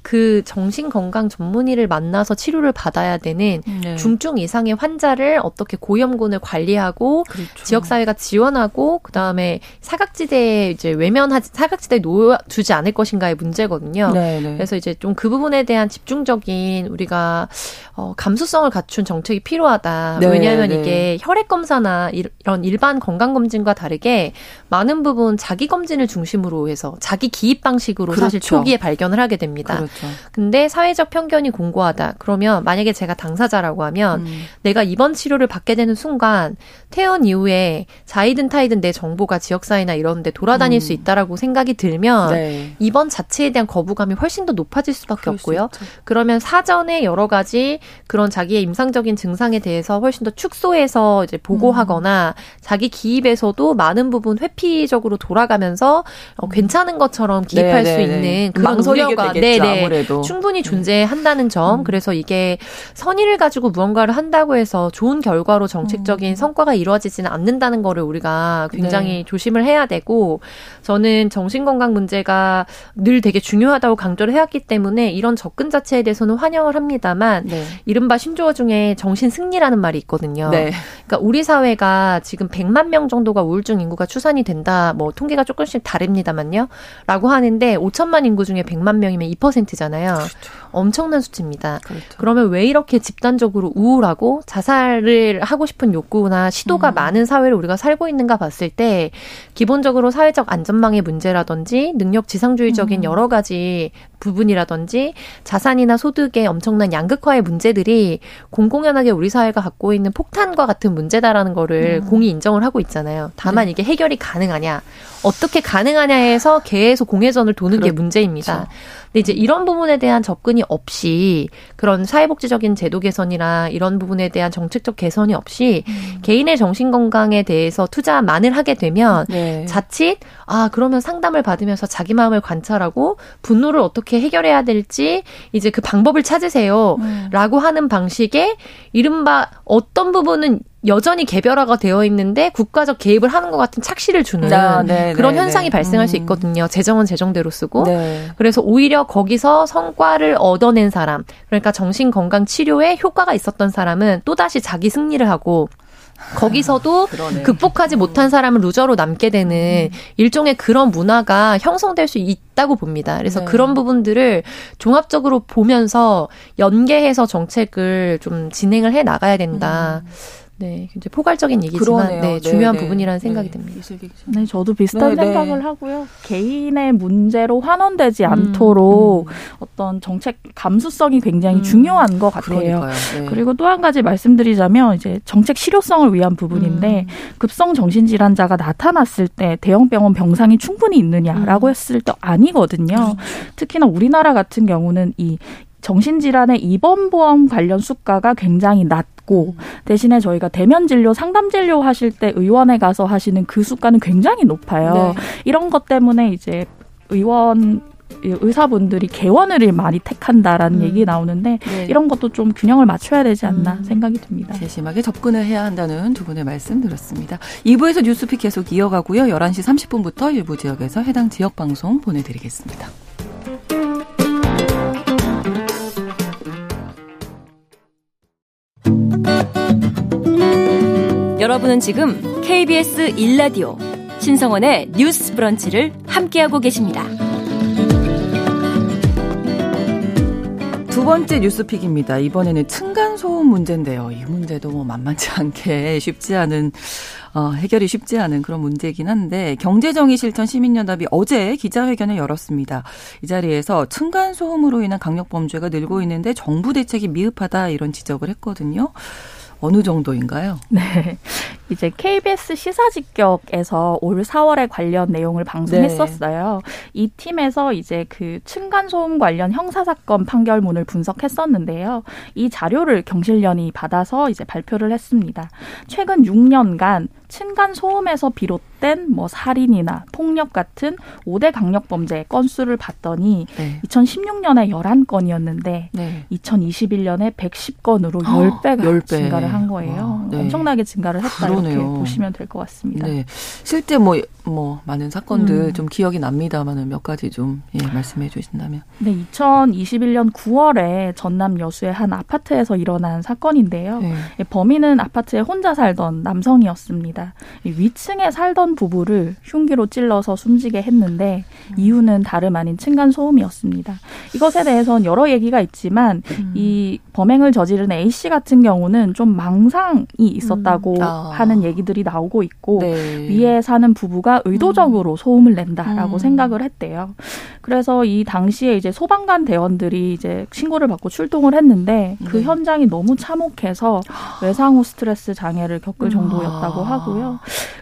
그 정신건강 전문의를 만나서 치료를 받아야 되는 네. 중증 이상의 환자를 어떻게 고위험군을 관리하고 그렇죠. 지역사회가 지원하고 그다음에 사각지대에 이제 외면하지 사각지대에 놓아주지 않을 것인가의 문제거든요. 네, 네. 그래서 이제 좀 그 부분에 대한 집중적인 우리가 어, 감수성을 갖춘 정책이 필요하다. 네, 왜냐하면 네. 이게 혈액 검사나 이런 일반 건강 검진과 다르게 많은 부분 자기 검진을 중심으로 해서 자기 기입 방식으로 그렇죠. 사실 초기에 발견을 하게 됩니다. 그렇죠. 근데 사회적 편견이 공고하다. 그러면 만약에 제가 당사자라고 하면 음. 내가 입원 치료를 받게 되는 순간 퇴원 이후에 자이든 타이든 내 정보가 지역사회나 이런 데 돌아다닐 음. 수 있다라고 생각이 들면 네. 입원 자체에 대한 거부감이 훨씬 더 높아질 수밖에 없고요. 그러면 사전에 여러 가지 그런 자기의 임상적인 증상에 대해서 훨씬 더 축소해서 이제 보고하거나 음. 자기 기입에서도 많은 부분 회피 적으로 돌아가면서 어, 괜찮은 것처럼 기입할 네네네. 수 네, 네. 있는 그런 우려가 네네 아무래도. 충분히 네. 존재한다는 점. 음. 그래서 이게 선의를 가지고 무언가를 한다고 해서 좋은 결과로 정책적인 음. 성과가 이루어지지는 않는다는 거를 우리가 굉장히 네. 조심을 해야 되고 저는 정신건강 문제가 늘 되게 중요하다고 강조를 해왔기 때문에 이런 접근 자체에 대해서는 환영을 합니다만 네. 이른바 신조어 중에 정신 승리라는 말이 있거든요. 네. 그러니까 우리 사회가 지금 100만 명 정도가 우울증 인구가 추산이 된다. 뭐 통계가 조금씩 다릅니다만요. 라고 하는데 5천만 인구 중에 100만 명이면 2%잖아요. 잖아요 그렇죠. 엄청난 수치입니다. 그렇죠. 그러면 왜 이렇게 집단적으로 우울하고 자살을 하고 싶은 욕구나 시도가 음. 많은 사회를 우리가 살고 있는가 봤을 때 기본적으로 사회적 안전망의 문제라든지 능력 지상주의적인 음. 여러 가지 부분이라든지 자산이나 소득의 엄청난 양극화의 문제들이 공공연하게 우리 사회가 갖고 있는 폭탄과 같은 문제다라는 거를 음. 공이 인정을 하고 있잖아요. 다만 네. 이게 해결이 가능하냐, 어떻게 가능하냐 해서 계속 공회전을 도는 그렇죠. 게 문제입니다. 근데 이제 이런 부분에 대한 접근이 없이 그런 사회복지적인 제도 개선이나 이런 부분에 대한 정책적 개선이 없이 음. 개인의 정신 건강에 대해서 투자만을 하게 되면 네. 자칫 아 그러면 상담을 받으면서 자기 마음을 관찰하고 분노를 어떻게 해결해야 될지 이제 그 방법을 찾으세요라고 음. 하는 방식의 이른바 어떤 부분은 여전히 개별화가 되어 있는데 국가적 개입을 하는 것 같은 착시를 주는 아, 네, 그런 네, 현상이 네. 발생할 음. 수 있거든요. 재정은 재정대로 쓰고. 네. 그래서 오히려 거기서 성과를 얻어낸 사람, 그러니까 정신 건강 치료에 효과가 있었던 사람은 또 다시 자기 승리를 하고 거기서도 아, 극복하지 못한 사람을 루저로 남게 되는 음. 일종의 그런 문화가 형성될 수 있다고 봅니다. 그래서 네. 그런 부분들을 종합적으로 보면서 연계해서 정책을 좀 진행을 해 나가야 된다. 음. 네, 굉장히 포괄적인 얘기지만 네, 네, 중요한 네, 부분이라는 생각이 네. 듭니다. 네, 저도 비슷한 네, 네. 생각을 하고요. 개인의 문제로 환원되지 음, 않도록 음. 어떤 정책 감수성이 굉장히 음, 중요한 것 같아요. 그리고 또 한 가지 말씀드리자면 이제 정책 실효성을 위한 부분인데 음. 급성 정신질환자가 나타났을 때 대형 병원 병상이 충분히 있느냐라고 음. 했을 때 아니거든요. 그렇죠. 특히나 우리나라 같은 경우는 이 정신질환의 입원 보험 관련 수가가 굉장히 낮 고 대신에 저희가 대면 진료, 상담 진료 하실 때 의원에 가서 하시는 그 수가는 굉장히 높아요. 네. 이런 것 때문에 이제 의원 의사분들이 개원을 많이 택한다라는 음. 얘기 나오는데 네. 이런 것도 좀 균형을 맞춰야 되지 않나 음. 생각이 듭니다. 세심하게 접근을 해야 한다는 두 분의 말씀 들었습니다. 2부에서 뉴스픽 계속 이어가고요. 11시 30분부터 일부 지역에서 해당 지역 방송 보내드리겠습니다. 여러분은 지금 KBS 1라디오 신성원의 뉴스 브런치를 함께하고 계십니다. 두 번째 뉴스픽입니다. 이번에는 층간소음 문제인데요. 이 문제도 뭐 만만치 않게 쉽지 않은 어, 해결이 쉽지 않은 그런 문제이긴 한데 경제정의 실천 시민연합이 어제 기자회견을 열었습니다. 이 자리에서 층간소음으로 인한 강력범죄가 늘고 있는데 정부 대책이 미흡하다 이런 지적을 했거든요. 어느 정도인가요? 네. 이제 KBS 시사직격에서 올 4월에 관련 내용을 방송했었어요. 네. 이 팀에서 이제 그 층간소음 관련 형사사건 판결문을 분석했었는데요. 이 자료를 경실련이 받아서 이제 발표를 했습니다. 최근 6년간 층간 소음에서 비롯된 뭐 살인이나 폭력 같은 5대 강력 범죄 건수를 봤더니 네. 2016년에 11건이었는데 네. 2021년에 110건으로 10배가 10배. 증가를 한 거예요. 아, 네. 엄청나게 증가를 했다 그러네요. 이렇게 보시면 될 것 같습니다. 네. 실제 뭐 뭐 많은 사건들 음. 좀 기억이 납니다만은 몇 가지 좀 예, 말씀해 주신다면. 네, 2021년 9월에 전남 여수의 한 아파트에서 일어난 사건인데요. 네. 예, 범인은 아파트에 혼자 살던 남성이었습니다. 위층에 살던 부부를 흉기로 찔러서 숨지게 했는데 음. 이유는 다름 아닌 층간 소음이었습니다. 이것에 대해서는 여러 얘기가 있지만 음. 이 범행을 저지른 A 씨 같은 경우는 좀 망상이 있었다고 음. 아. 하는 얘기들이 나오고 있고 네. 위에 사는 부부가 의도적으로 음. 소음을 낸다라고 음. 생각을 했대요. 그래서 이 당시에 이제 소방관 대원들이 이제 신고를 받고 출동을 했는데 그 네. 현장이 너무 참혹해서 외상 후 스트레스 장애를 겪을 음. 정도였다고 하고 요.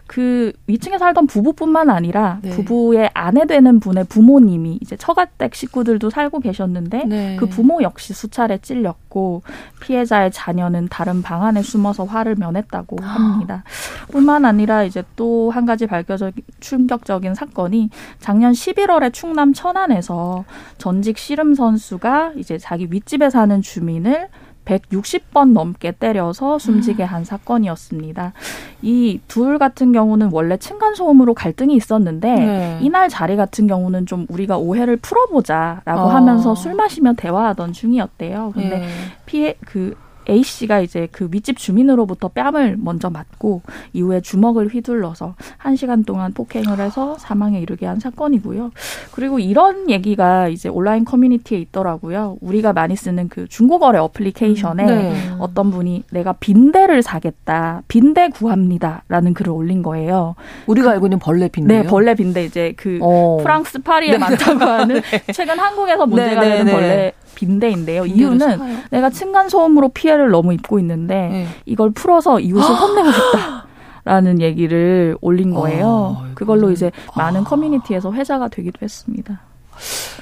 그 위층에 살던 부부뿐만 아니라 네. 부부의 아내 되는 분의 부모님이 이제 처가댁 식구들도 살고 계셨는데 네. 그 부모 역시 수차례 찔렸고 피해자의 자녀는 다른 방 안에 숨어서 화를 면했다고 합니다. 뿐만 아니라 이제 또 한 가지 밝혀져 충격적인 사건이 작년 11월에 충남 천안에서 전직 씨름 선수가 이제 자기 윗집에 사는 주민을 160번 넘게 때려서 숨지게 한 사건이었습니다. 이 둘 같은 경우는 원래 층간소음으로 갈등이 있었는데 네. 이날 자리 같은 경우는 좀 우리가 오해를 풀어보자라고 어. 하면서 술 마시며 대화하던 중이었대요. 근데 네. 피해 그 A 씨가 이제 그 윗집 주민으로부터 뺨을 먼저 맞고 이후에 주먹을 휘둘러서 한 시간 동안 폭행을 해서 사망에 이르게 한 사건이고요. 그리고 이런 얘기가 이제 온라인 커뮤니티에 있더라고요. 우리가 많이 쓰는 그 중고거래 어플리케이션에 네. 어떤 분이 내가 빈대를 사겠다, 빈대 구합니다라는 글을 올린 거예요. 우리가 알고 있는 벌레 빈대. 네, 벌레 빈대 이제 그 어. 프랑스 파리에 네. 많다고 하는 네. 최근 한국에서 문제가 네, 네, 되는 네. 벌레 빈대인데요. 이유는 사요? 내가 층간 소음으로 피해를 너무 입고 있는데 네. 이걸 풀어서 이웃을 혼내고 싶다. 라는 얘기를 올린 거예요. 어, 그걸로 이제 많은 아. 커뮤니티에서 회자가 되기도 했습니다.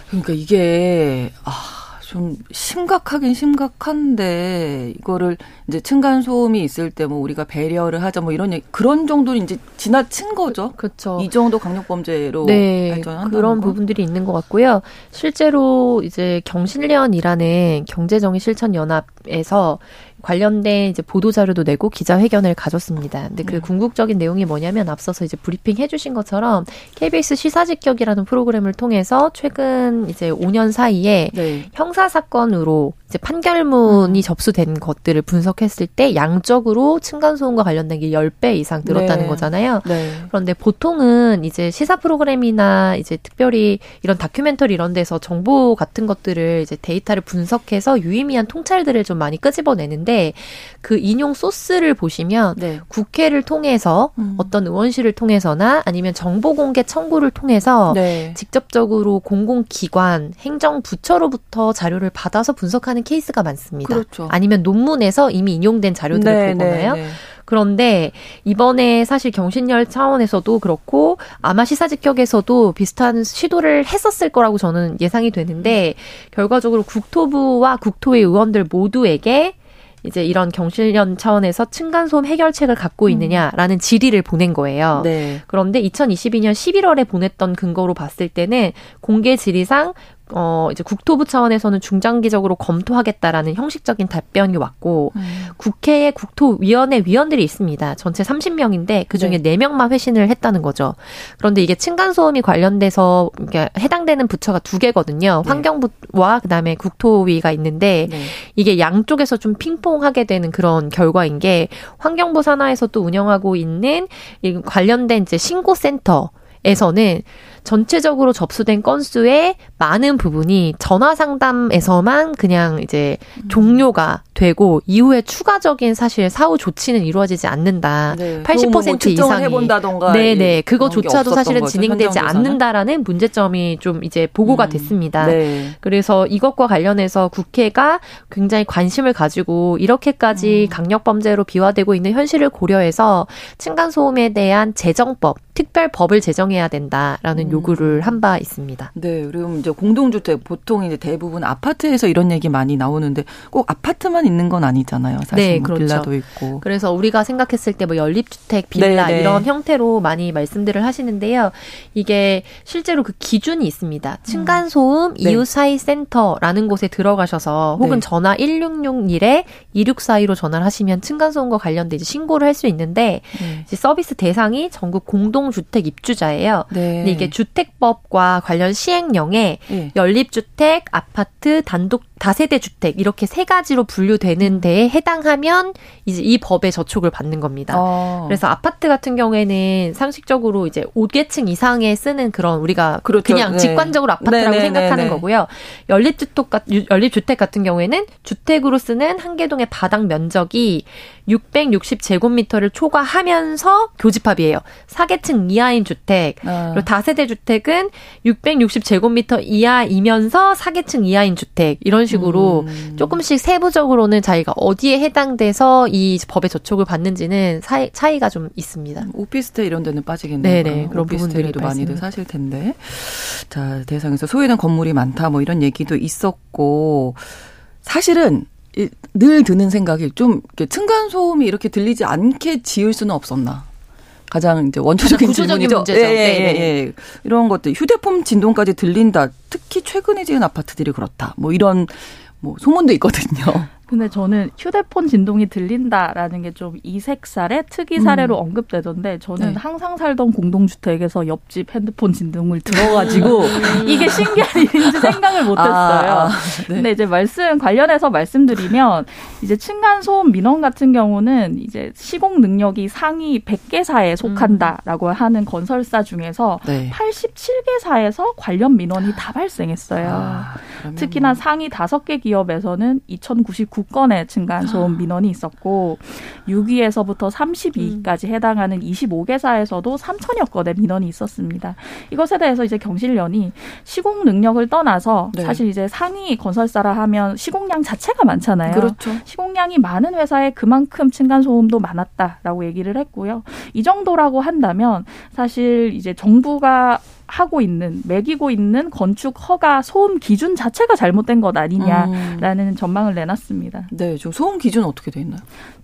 그러니까 이게 아, 좀 심각하긴 심각한데 이거를 이제 층간 소음이 있을 때 뭐 우리가 배려를 하자 뭐 이런 얘기, 그런 정도는 이제 지나친 거죠. 그렇죠. 이 정도 강력 범죄로 네, 그런 거? 부분들이 있는 것 같고요. 실제로 이제 경실련이라는 경제정의 실천 연합에서 관련된 이제 보도 자료도 내고 기자회견을 가졌습니다. 근데 그 네. 궁극적인 내용이 뭐냐면 앞서서 이제 브리핑 해주신 것처럼 KBS 시사직격이라는 프로그램을 통해서 최근 이제 5년 사이에 네. 형사 사건으로 이제 판결문이 음. 접수된 것들을 분석했을 때 양적으로 층간소음과 관련된 게 10배 이상 늘었다는 네. 거잖아요. 네. 그런데 보통은 이제 시사 프로그램이나 이제 특별히 이런 다큐멘터리 이런 데서 정보 같은 것들을 이제 데이터를 분석해서 유의미한 통찰들을 좀 많이 끄집어내는데 그 인용 소스를 보시면 네. 국회를 통해서 음. 어떤 의원실을 통해서나 아니면 정보 공개 청구를 통해서 네. 직접적으로 공공기관, 행정부처로부터 자료를 받아서 분석하는 케이스가 많습니다. 그렇죠. 아니면 논문에서 이미 인용된 자료들을 네, 보거나요. 네, 네. 그런데 이번에 사실 경신열 차원에서도 그렇고 아마 시사직격에서도 비슷한 시도를 했었을 거라고 저는 예상이 되는데 결과적으로 국토부와 국토의 의원들 모두에게 이제 이런 경실련 차원에서 층간소음 해결책을 갖고 음. 있느냐라는 질의를 보낸 거예요. 네. 그런데 2022년 11월에 보냈던 근거로 봤을 때는 공개 질의상 어, 이제 국토부 차원에서는 중장기적으로 검토하겠다라는 형식적인 답변이 왔고, 음. 국회에 국토위원회 위원들이 있습니다. 전체 30명인데, 그 중에 네. 4명만 회신을 했다는 거죠. 그런데 이게 층간소음이 관련돼서 해당되는 부처가 두 개거든요. 네. 환경부와 그 다음에 국토위가 있는데, 네. 이게 양쪽에서 좀 핑퐁하게 되는 그런 결과인 게, 환경부 산하에서 또 운영하고 있는 관련된 이제 신고센터, 에서는 전체적으로 접수된 건수의 많은 부분이 전화 상담에서만 그냥 이제 음. 종료가 되고 이후에 추가적인 사실 사후 조치는 이루어지지 않는다. 네. 80%뭐 이상이 해본다던가 네 네 그거조차도 사실은 거죠, 진행되지 않는다라는 문제점이 좀 이제 보고가 음. 됐습니다. 네. 그래서 이것과 관련해서 국회가 굉장히 관심을 가지고 이렇게까지 음. 강력 범죄로 비화되고 있는 현실을 고려해서 층간 소음에 대한 재정법 특별 법을 제정해야 된다라는 음. 요구를 한 바 있습니다. 네, 그리고 이제 공동주택 보통 이제 대부분 아파트에서 이런 얘기 많이 나오는데 꼭 아파트만 있는 건 아니잖아요. 사실 네, 뭐 그렇죠. 빌라도 있고. 그래서 우리가 생각했을 때 뭐 연립주택, 빌라 네, 네. 이런 형태로 많이 말씀들을 하시는데요. 이게 실제로 그 기준이 있습니다. 층간 소음 네. 이웃 사이 센터라는 곳에 들어가셔서 혹은 네. 전화 1661에 2642로 전화를 하시면 층간 소음과 관련된 신고를 할 수 있는데 네. 서비스 대상이 전국 공동 주택 입주자예요. 네. 근데 이게 주택법과 관련 시행령에 네. 연립주택, 아파트, 단독 다세대 주택 이렇게 세 가지로 분류되는 음. 데에 해당하면 이제 이 법에 저촉을 받는 겁니다. 어. 그래서 아파트 같은 경우에는 상식적으로 이제 5계층 이상에 쓰는 그런 우리가 그렇죠. 그냥 네. 직관적으로 아파트라고 네, 네, 네 생각하는 네. 거고요. 연립주택 연립주택 같은 경우에는 주택으로 쓰는 한 개동의 바닥 면적이 660제곱미터를 초과하면서 교집합이에요. 4계층 이하인 주택. 어. 그리고 다세대 주택은 660제곱미터 이하이면서 4계층 이하인 주택. 이런 식으로 음. 조금씩 세부적으로는 자기가 어디에 해당돼서 이 법에 저촉을 받는지는 사이, 차이가 좀 있습니다. 오피스텔 이런 데는 빠지겠네요. 네네. 그런 오피스텔도 많이들 사실 텐데. 자, 대상에서 소외된 건물이 많다 뭐 이런 얘기도 있었고 사실은 늘 드는 생각이 좀 층간 소음이 이렇게 들리지 않게 지을 수는 없었나. 가장 이제 원초적인 질문이죠. 문제죠. 예, 예, 예, 예. 이런 것들 휴대폰 진동까지 들린다. 특히 최근에 지은 아파트들이 그렇다. 뭐 이런 뭐 소문도 있거든요. 근데 저는 휴대폰 진동이 들린다라는 게 좀 이색 사례, 특이 사례로 음. 언급되던데 저는 네. 항상 살던 공동주택에서 옆집 핸드폰 진동을 들어가지고 음. 이게 신기한 일인지 생각을 못했어요. 아, 아, 네. 근데 이제 말씀 관련해서 말씀드리면 이제 층간 소음 민원 같은 경우는 이제 시공 능력이 상위 100개사에 속한다라고 음. 하는 건설사 중에서 네. 87개사에서 관련 민원이 다 발생했어요. 아, 특히나 뭐. 상위 5개 기업에서는 2099 9건의 층간 소음 아. 민원이 있었고 6위에서부터 32위까지 음. 해당하는 25개사에서도 3천여 건의 민원이 있었습니다. 이것에 대해서 이제 경실련이 시공 능력을 떠나서 네. 사실 이제 상위 건설사라 하면 시공량 자체가 많잖아요. 그렇죠. 시공량이 많은 회사에 그만큼 층간 소음도 많았다라고 얘기를 했고요. 이 정도라고 한다면 사실 이제 정부가 하고 있는 매기고 있는 건축 허가 소음 기준 자체가 잘못된 것 아니냐라는 음. 전망을 내놨습니다. 네, 좀 소음 기준 어떻게 돼 있나요?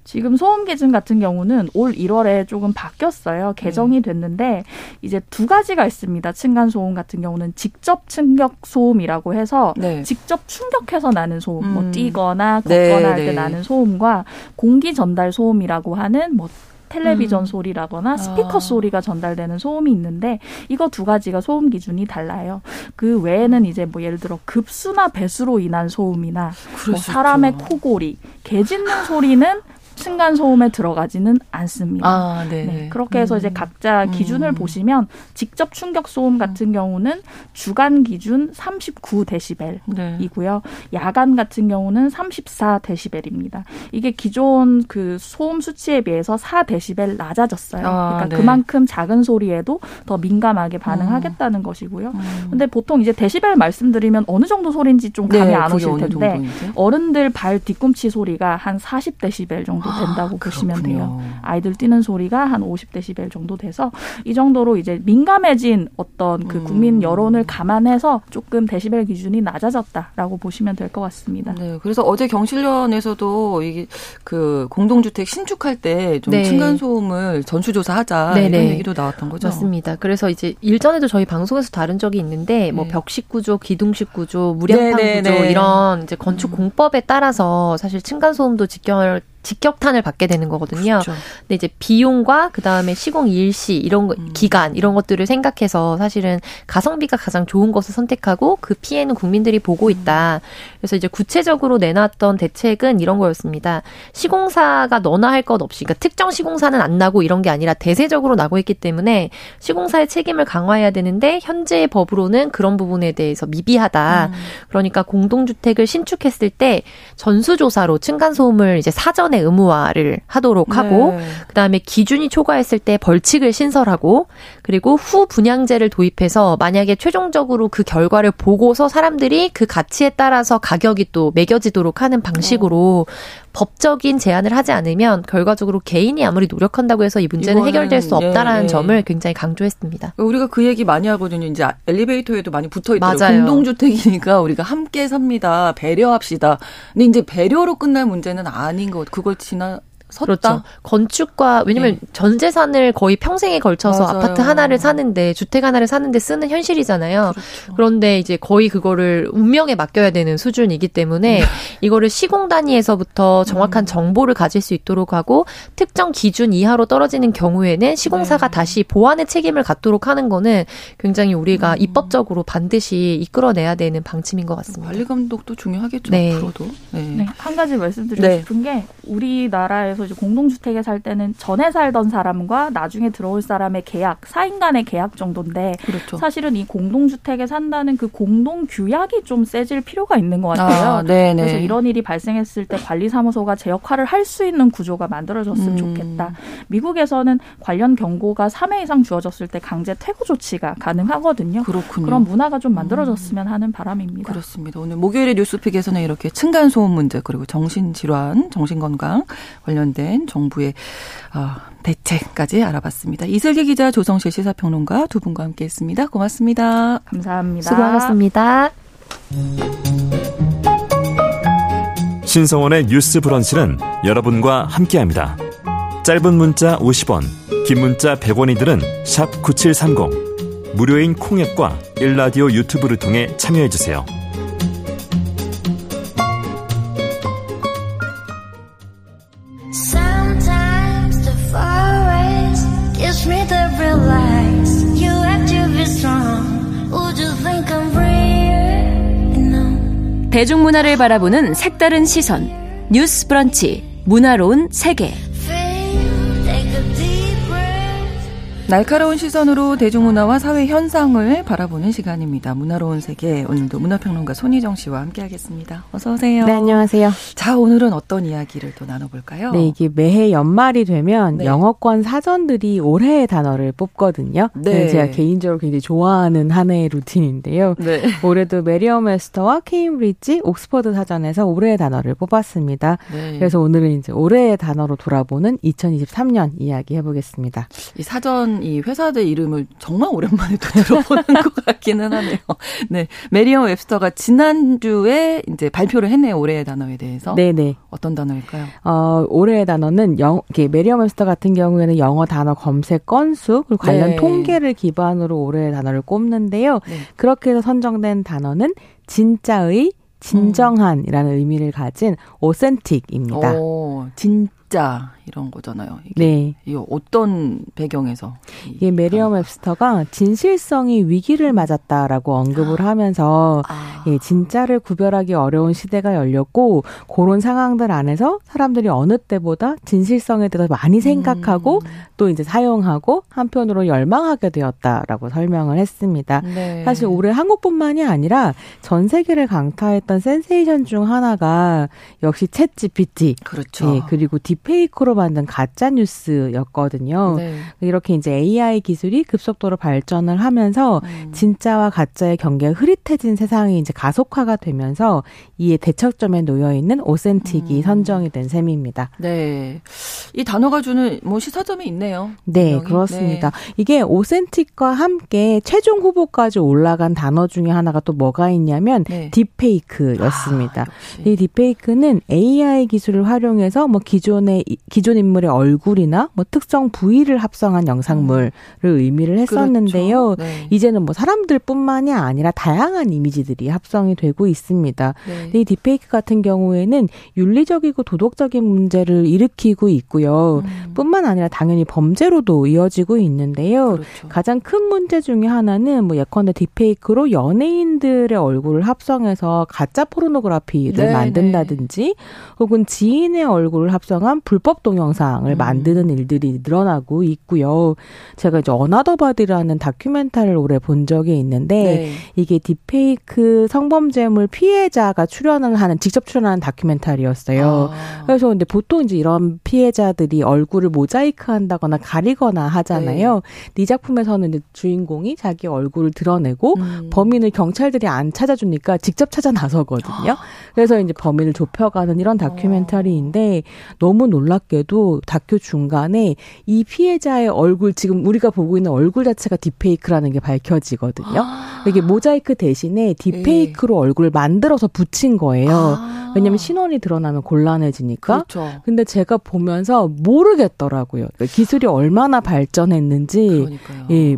지금 소음 기준 같은 경우는 올 1월에 조금 바뀌었어요. 개정이 음. 됐는데 이제 두 가지가 있습니다. 층간 소음 같은 경우는 직접 충격 소음이라고 해서 네. 직접 충격해서 나는 소음, 뭐 음. 뭐 뛰거나 걷거나 네, 할때 네. 나는 소음과 공기 전달 소음이라고 하는 뭐 텔레비전 음. 소리라거나 스피커 아. 소리가 전달되는 소음이 있는데 이거 두 가지가 소음 기준이 달라요. 그 외에는 이제 뭐 예를 들어 급수나 배수로 인한 소음이나 뭐 사람의 코골이, 개 짖는 소리는 층간 소음에 들어가지는 않습니다. 아, 네. 네. 그렇게 해서 음. 이제 각자 기준을 음. 보시면 직접 충격 소음 같은 경우는 주간 기준 39데시벨이고요. 네. 야간 같은 경우는 34데시벨입니다. 이게 기존 그 소음 수치에 비해서 4데시벨 낮아졌어요. 아, 그러니까 네. 그만큼 작은 소리에도 더 민감하게 반응하겠다는 음. 것이고요. 음. 근데 보통 이제 데시벨 말씀드리면 어느 정도 소리인지 좀 감이 네, 안 오실 텐데 어른들 발 뒤꿈치 소리가 한 40데시벨 정도 정도 된다고 아, 보시면 돼요. 아이들 뛰는 소리가 한 50데시벨 정도 돼서 이 정도로 이제 민감해진 어떤 그 음. 국민 여론을 감안해서 조금 데시벨 기준이 낮아졌다라고 보시면 될 것 같습니다. 네. 그래서 어제 경실련에서도 이게 그 공동주택 신축할 때좀 네. 층간 소음을 전수조사하자 네네. 이런 얘기도 나왔던 거죠. 맞습니다. 그래서 이제 일전에도 저희 방송에서 다룬 적이 있는데 뭐 네. 벽식 구조, 기둥식 구조, 무량판 구조 이런 이제 건축 음. 공법에 따라서 사실 층간 소음도 직결 직격탄을 받게 되는 거거든요. 그렇죠. 근데 이제 비용과 그다음에 시공 일시 이런 거, 음. 기간 이런 것들을 생각해서 사실은 가성비가 가장 좋은 것을 선택하고 그 피해는 국민들이 보고 음. 있다. 그래서 이제 구체적으로 내놨던 대책은 이런 거였습니다. 시공사가 너나 할 것 없이 그러니까 특정 시공사는 안 나고 이런 게 아니라 대세적으로 나고 있기 때문에 시공사의 책임을 강화해야 되는데 현재의 법으로는 그런 부분에 대해서 미비하다. 음. 그러니까 공동주택을 신축했을 때 전수조사로 층간 소음을 이제 사전 사전에 의무화를 하도록 하고 네. 그다음에 기준이 초과했을 때 벌칙을 신설하고 그리고 후 분양제를 도입해서 만약에 최종적으로 그 결과를 보고서 사람들이 그 가치에 따라서 가격이 또 매겨지도록 하는 방식으로 어. 법적인 제한을 하지 않으면 결과적으로 개인이 아무리 노력한다고 해서 이 문제는 해결될 수 없다라는 예, 예. 점을 굉장히 강조했습니다. 우리가 그 얘기 많이 하거든요. 이제 엘리베이터에도 많이 붙어 있더라고요. 공동주택이니까 우리가 함께 삽니다. 배려합시다. 근데 이제 배려로 끝날 문제는 아닌 것. 그걸 지나 섰다. 그렇죠. 건축과 왜냐면 네. 전 재산을 거의 평생에 걸쳐서 맞아요. 아파트 하나를 사는데 주택 하나를 사는데 쓰는 현실이잖아요. 그렇죠. 그런데 이제 거의 그거를 운명에 맡겨야 되는 수준이기 때문에 네. 이거를 시공 단위에서부터 정확한 음. 정보를 가질 수 있도록 하고 특정 기준 이하로 떨어지는 경우에는 시공사가 네. 다시 보완의 책임을 갖도록 하는 거는 굉장히 우리가 음. 입법적으로 반드시 이끌어내야 되는 방침인 것 같습니다. 관리 감독도 중요하겠죠. 네. 앞으로도. 네. 네. 한 가지 말씀드리고 네. 싶은 게 우리나라에서 이제 공동주택에 살 때는 전에 살던 사람과 나중에 들어올 사람의 계약, 사인 간의 계약 정도인데 그렇죠. 사실은 이 공동주택에 산다는 그 공동 규약이 좀 세질 필요가 있는 것 같아요. 아, 그래서 이런 일이 발생했을 때 관리사무소가 제 역할을 할 수 있는 구조가 만들어졌으면 음. 좋겠다. 미국에서는 관련 경고가 3회 이상 주어졌을 때 강제 퇴거 조치가 가능하거든요. 그렇군요. 그런 문화가 좀 만들어졌으면 하는 바람입니다. 그렇습니다. 오늘 목요일에 뉴스픽에서는 이렇게 층간소음 문제 그리고 정신질환, 정신건강 관련 관련된 정부의 어, 대책까지 알아봤습니다. 이슬기 기자, 조성실 시사평론가 두 분과 함께했습니다. 고맙습니다. 감사합니다. 수고하셨습니다. 신성원의 뉴스 브런치는 여러분과 함께합니다. 짧은 문자 50원, 긴 문자 100원이들은 9730. 무료인 콩앱과 일라디오 유튜브를 통해 참여해주세요. 대중문화를 바라보는 색다른 시선 뉴스 브런치 문화로운 세계 날카로운 시선으로 대중문화와 사회 현상을 바라보는 시간입니다. 문화로운 세계 오늘도 문화평론가 손희정 씨와 함께하겠습니다. 어서 오세요. 네, 안녕하세요. 자, 오늘은 어떤 이야기를 또 나눠볼까요? 네, 이게 매해 연말이 되면 네. 영어권 사전들이 올해의 단어를 뽑거든요. 네. 제가 개인적으로 굉장히 좋아하는 한 해의 루틴인데요. 네. 올해도 메리엄 웹스터와 케임브리지, 옥스퍼드 사전에서 올해의 단어를 뽑았습니다. 네. 그래서 오늘은 이제 올해의 단어로 돌아보는 2023년 이야기 해보겠습니다. 이 사전 이 회사들 이름을 정말 오랜만에 또 들어보는 것 같기는 하네요. 네. 메리엄 웹스터가 지난주에 이제 발표를 했네요. 올해의 단어에 대해서. 네네. 어떤 단어일까요? 어, 올해의 단어는 영, 메리엄 웹스터 같은 경우에는 영어 단어 검색 건수, 그리고 관련 네. 통계를 기반으로 올해의 단어를 꼽는데요. 네. 그렇게 해서 선정된 단어는 진짜의 진정한이라는 음. 의미를 가진 authentic입니다. 오, 진짜 이런 거잖아요. 이게, 네. 이 어떤 배경에서? 이게 메리엄 웹스터가 진실성이 위기를 맞았다라고 언급을 아. 하면서 아. 예, 진짜를 구별하기 어려운 시대가 열렸고 그런 상황들 안에서 사람들이 어느 때보다 진실성에 대해서 많이 생각하고 음. 또 이제 사용하고 한편으로 열망하게 되었다라고 설명을 했습니다. 네. 사실 올해 한국뿐만이 아니라 전 세계를 강타했던 센세이션 중 하나가 역시 챗 GPT. 그렇죠. 예, 그리고 딥 딥페이크로 만든 가짜 뉴스였거든요. 네. 이렇게 이제 AI 기술이 급속도로 발전을 하면서 음. 진짜와 가짜의 경계가 흐릿해진 세상이 이제 가속화가 되면서 이에 대척점에 놓여 있는 오센틱이 음. 선정이 된 셈입니다. 네. 이 단어가 주는 뭐 시사점이 있네요. 네, 분명히. 그렇습니다. 네. 이게 오센틱과 함께 최종 후보까지 올라간 단어 중에 하나가 또 뭐가 있냐면 네. 딥페이크였습니다. 아, 이 딥페이크는 AI 기술을 활용해서 뭐 기존의 기존 인물의 얼굴이나 뭐 특정 부위를 합성한 영상물을 음. 의미를 했었는데요. 그렇죠. 네. 이제는 뭐 사람들뿐만이 아니라 다양한 이미지들이 합성이 되고 있습니다. 네. 이 딥페이크 같은 경우에는 윤리적이고 도덕적인 문제를 일으키고 있고요. 음. 뿐만 아니라 당연히 범죄로도 이어지고 있는데요. 그렇죠. 가장 큰 문제 중에 하나는 뭐 예컨대 딥페이크로 연예인들의 얼굴을 합성해서 가짜 포르노그라피를 네, 만든다든지 네. 혹은 지인의 얼굴을 합성한 불법 동영상을 음. 만드는 일들이 늘어나고 있고요. 제가 이제 Another Body라는 다큐멘터리를 올해 본 적이 있는데 네. 이게 딥페이크 성범죄물 피해자가 출연을 하는 직접 출연하는 다큐멘터리였어요. 아. 그래서 근데 보통 이제 이런 피해자들이 얼굴을 모자이크 한다거나 가리거나 하잖아요. 네, 이 작품에서는 이제 주인공이 자기 얼굴을 드러내고 음. 범인을 경찰들이 안 찾아주니까 직접 찾아 나서거든요. 그래서 이제 범인을 좁혀가는 이런 다큐멘터리인데 너무 놀랍게 도 다큐 중간에 이 피해자의 얼굴 지금 우리가 보고 있는 얼굴 자체가 딥페이크라는 게 밝혀지거든요. 이게 모자이크 대신에 딥페이크로 네. 얼굴을 만들어서 붙인 거예요. 아. 왜냐면 신원이 드러나면 곤란해지니까. 그렇죠. 근데 제가 보면서 모르겠더라고요. 그러니까 기술이 얼마나 발전했는지, 그러니까요. 예,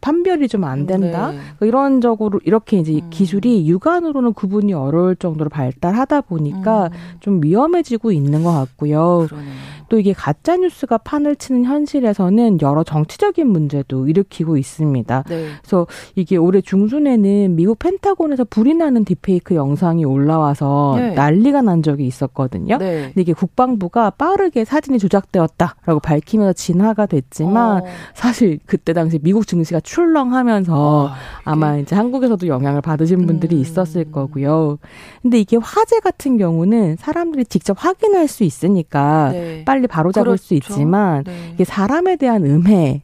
판별이 좀 안 된다. 네. 그러니까 이런 적으로 이렇게 이제 음. 기술이 육안으로는 구분이 어려울 정도로 발달하다 보니까 음. 좀 위험해지고 있는 것 같고요. 그러네요. 또 이게 가짜 뉴스가 판을 치는 현실에서는 여러 정치적인 문제도 일으키고 있습니다. 네. 그래서 이게 올해 중순에는 미국 펜타곤에서 불이 나는 딥페이크 영상이 올라와서 네. 난리가 난 적이 있었거든요. 네. 근데 이게 국방부가 빠르게 사진이 조작되었다라고 밝히면서 진화가 됐지만 어. 사실 그때 당시 미국 증시가 출렁하면서 어, 아마 이제 한국에서도 영향을 받으신 분들이 음. 있었을 거고요. 근데 이게 화재 같은 경우는 사람들이 직접 확인할 수 있으니까 네. 빨리 바로잡을 그렇죠. 수 있지만 네. 이게 사람에 대한 음해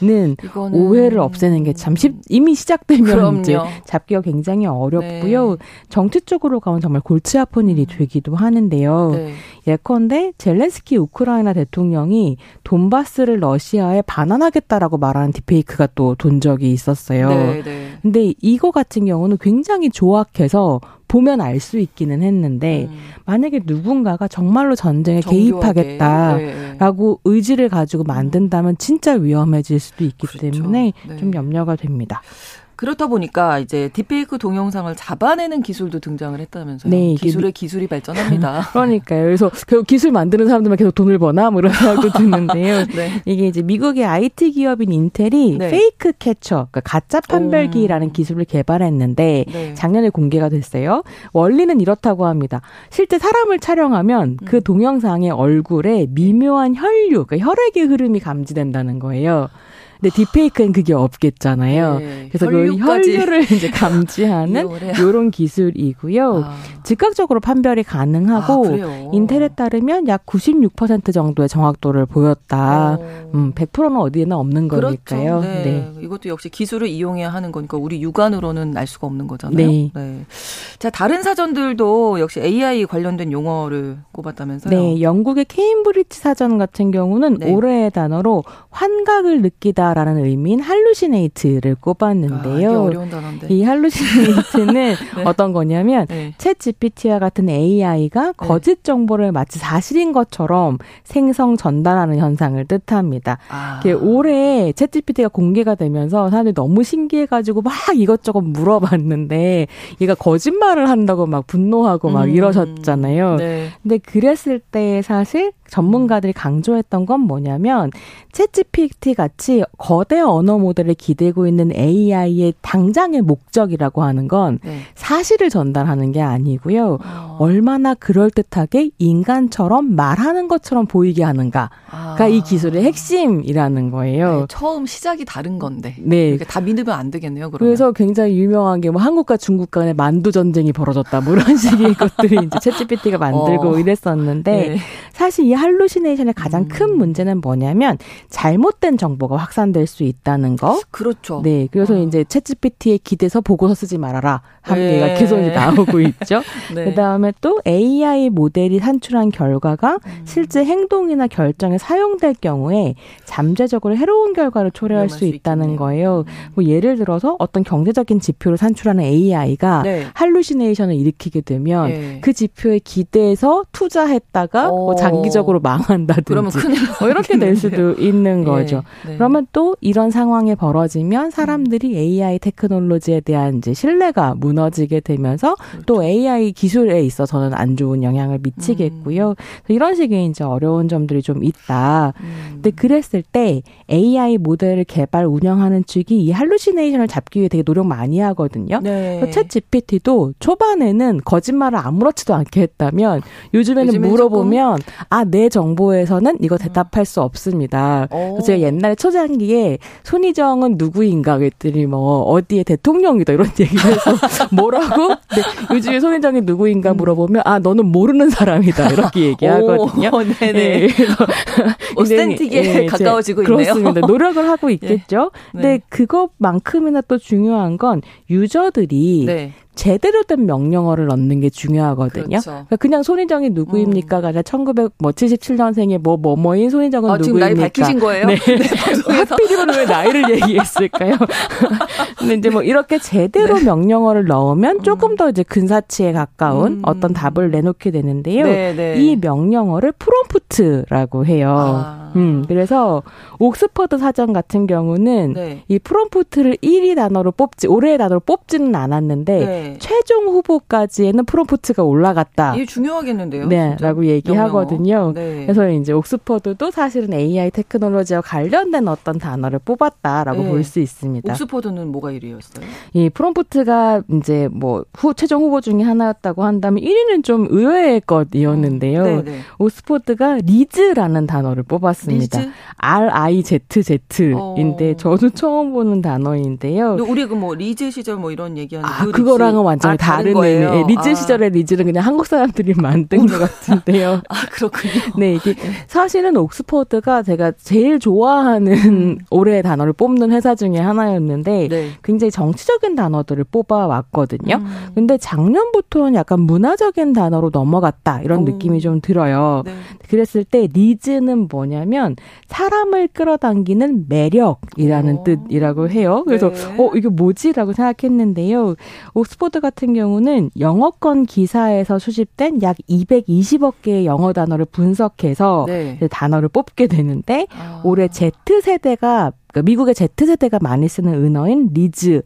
는 오해를 없애는 게 참 이미 시작되면 그럼요. 이제 잡기가 굉장히 어렵고요. 네. 정치적으로 가면 정말 골치 아픈 일이 음. 되기도 하는데요. 네. 예컨대 젤렌스키 우크라이나 대통령이 돈바스를 러시아에 반환하겠다라고 말하는 디페이크가 또 돈 적이 있었어요. 네, 네. 근데 이거 같은 경우는 굉장히 조악해서 보면 알 수 있기는 했는데 음. 만약에 누군가가 정말로 전쟁에 정교하게. 개입하겠다라고 네. 의지를 가지고 만든다면 진짜 위험해질 수도 있기 그렇죠. 때문에 네. 좀 염려가 됩니다. 그렇다 보니까 이제 딥페이크 동영상을 잡아내는 기술도 등장을 했다면서요. 네, 기술의 기술이 발전합니다. 그러니까요. 그래서 결국 기술 만드는 사람들만 계속 돈을 버나 뭐 이런 생각도 드는데요. 네. 이게 이제 미국의 IT 기업인 인텔이 네. 페이크 캐처, 그러니까 가짜 판별기라는 오. 기술을 개발했는데 네. 작년에 공개가 됐어요. 원리는 이렇다고 합니다. 실제 사람을 촬영하면 그 음. 그 동영상의 얼굴에 미묘한 혈류, 그러니까 혈액의 흐름이 감지된다는 거예요. 근데 딥페이크는 그게 없겠잖아요. 네, 그래서 그 혈류를 이제 감지하는 이런 기술이고요. 아. 즉각적으로 판별이 가능하고 아, 인텔에 따르면 약 96% 정도의 정확도를 보였다. 어. 음, 100%는 어디에나 없는 그렇죠. 거니까요. 네. 네. 이것도 역시 기술을 이용해야 하는 거니까 우리 육안으로는 알 수가 없는 거잖아요. 네. 네. 자, 다른 사전들도 역시 AI 관련된 용어를 꼽았다면서요? 네, 영국의 케임브리지 사전 같은 경우는 네. 올해의 단어로 환각을 느끼다 라는 의미인 할루시네이트를 꼽았는데요. 아. 이 할루시네이트는 네. 어떤 거냐면 네. 챗 GPT와 같은 AI가 네. 거짓 정보를 마치 사실인 것처럼 생성 전달하는 현상을 뜻합니다. 아. 올해 챗 GPT가 공개가 되면서 사람들이 너무 신기해가지고 막 이것저것 물어봤는데 얘가 거짓말을 한다고 막 분노하고 막 음. 이러셨잖아요. 네. 근데 그랬을 때 사실 전문가들이 강조했던 건 뭐냐면 챗 GPT 같이 거대 언어 모델을 기대고 있는 AI의 당장의 목적이라고 하는 건 네. 사실을 전달하는 게 아니고요. 어. 얼마나 그럴듯하게 인간처럼 말하는 것처럼 보이게 하는가가 아. 이 기술의 핵심이라는 거예요. 네, 처음 시작이 다른 건데. 네. 다 믿으면 안 되겠네요. 그러면. 그래서 굉장히 유명한 게 뭐 한국과 중국 간의 만두 전쟁이 벌어졌다 뭐 이런 식의 것들이 이제 챗GPT가 만들고 어. 이랬었는데 네. 사실 이 할루시네이션의 가장 음. 큰 문제는 뭐냐면 잘못된 정보가 확산 될 수 있다는 거. 그렇죠. 네. 그래서 어. 이제 챗GPT에 기대서 보고서 쓰지 말아라 하는 네. 얘기가 계속 나오고 있죠. 네. 그다음에 또 AI 모델이 산출한 결과가 음. 실제 행동이나 결정에 사용될 경우에 잠재적으로 해로운 결과를 초래할 수 있다는 거예요. 음. 뭐 예를 들어서 어떤 경제적인 지표를 산출하는 AI가 네. 할루시네이션을 일으키게 되면 네. 그 지표에 기대서 투자했다가 뭐 장기적으로 망한다든지 그러면 큰일 뭐 이렇게 될 수도 있는 네. 거죠. 네. 그러면 또 이런 상황이 벌어지면 사람들이 AI 테크놀로지에 대한 이제 신뢰가 무너지게 되면서 그렇죠. 또 AI 기술에 있어서는 안 좋은 영향을 미치겠고요. 음. 이런 식의 이제 어려운 점들이 좀 있다. 음. 근데 그랬을 때 AI 모델을 개발 운영하는 측이 이 할루시네이션을 잡기 위해 되게 노력 많이 하거든요. 네. 챗 GPT도 초반에는 거짓말을 아무렇지도 않게 했다면 요즘에는 물어보면 아내 정보에서는 이거 대답할 수 없습니다. 그래서 제가 옛날에 초장기 에 손희정은 누구인가 그랬더니 뭐 어디에 대통령이다 이런 얘기를 해서 뭐라고? 네, 요즘에 손희정이 누구인가 음. 물어보면 아 너는 모르는 사람이다 이렇게 얘기하거든요. 오, 네네. 네, 오스텐틱에 네, 가까워지고 있네요. 그렇습니다. 노력을 하고 있겠죠. 네. 근데 그것만큼이나 또 중요한 건 유저들이 네. 제대로 된 명령어를 넣는 게 중요하거든요. 그렇죠. 그러니까 그냥 손희정이 누구입니까가 아니라 1977년생의 뭐 뭐뭐인 손희정은 아, 누구입니까? 지금 나이 밝히신 거예요? 네. 네 하필이면 왜 나이를 얘기했을까요? 근데 이제 뭐 이렇게 제대로 네. 명령어를 넣으면 음. 조금 더 이제 근사치에 가까운 음. 어떤 답을 내놓게 되는데요. 네, 네. 이 명령어를 프롬프트라고 해요. 아. 음, 그래서 옥스퍼드 사전 같은 경우는 네. 이 프롬프트를 1위 단어로 뽑지 올해의 단어로 뽑지는 않았는데 네. 최종 후보까지에는 프롬프트가 올라갔다. 이게 중요하겠는데요. 네, 진짜? 라고 얘기하거든요. 네. 그래서 이제 옥스퍼드도 사실은 AI 테크놀로지와 관련된 어떤 단어를 뽑았다라고 네. 볼수 있습니다. 옥스퍼드는 뭐가 1위였어요? 이 프롬프트가 이제 뭐 후, 최종 후보 중에 하나였다고 한다면 1위는 좀 의외의 것이었는데요. 음. 옥스퍼드가 rizz라는 단어를 뽑았 습니다. rizz? R I Z Z인데 어. 저도 처음 보는 단어인데요. 우리 그 뭐 리즈 시절 뭐 이런 얘기하는 아, 그 그거랑은 완전히 아, 다른 의미. 네, 리즈 아. 시절의 리즈는 그냥 한국 사람들이 만든 것 같은데요. 아 그렇군요. 네 이게 네. 사실은 옥스퍼드가 제가 제일 좋아하는 음. 올해의 단어를 뽑는 회사 중에 하나였는데 네. 굉장히 정치적인 단어들을 뽑아 왔거든요. 음. 근데 작년부터는 약간 문화적인 단어로 넘어갔다 이런 오. 느낌이 좀 들어요. 네. 그랬을 때 rizz는 뭐냐면 사람을 끌어당기는 매력이라는 오. 뜻이라고 해요. 그래서 네. 어 이게 뭐지라고 생각했는데요. 옥스퍼드 같은 경우는 영어권 기사에서 수집된 약 220억 개의 영어 단어를 분석해서 네. 단어를 뽑게 되는데 아. 올해 Z 세대가 그러니까 미국의 Z 세대가 많이 쓰는 은어인 rizz의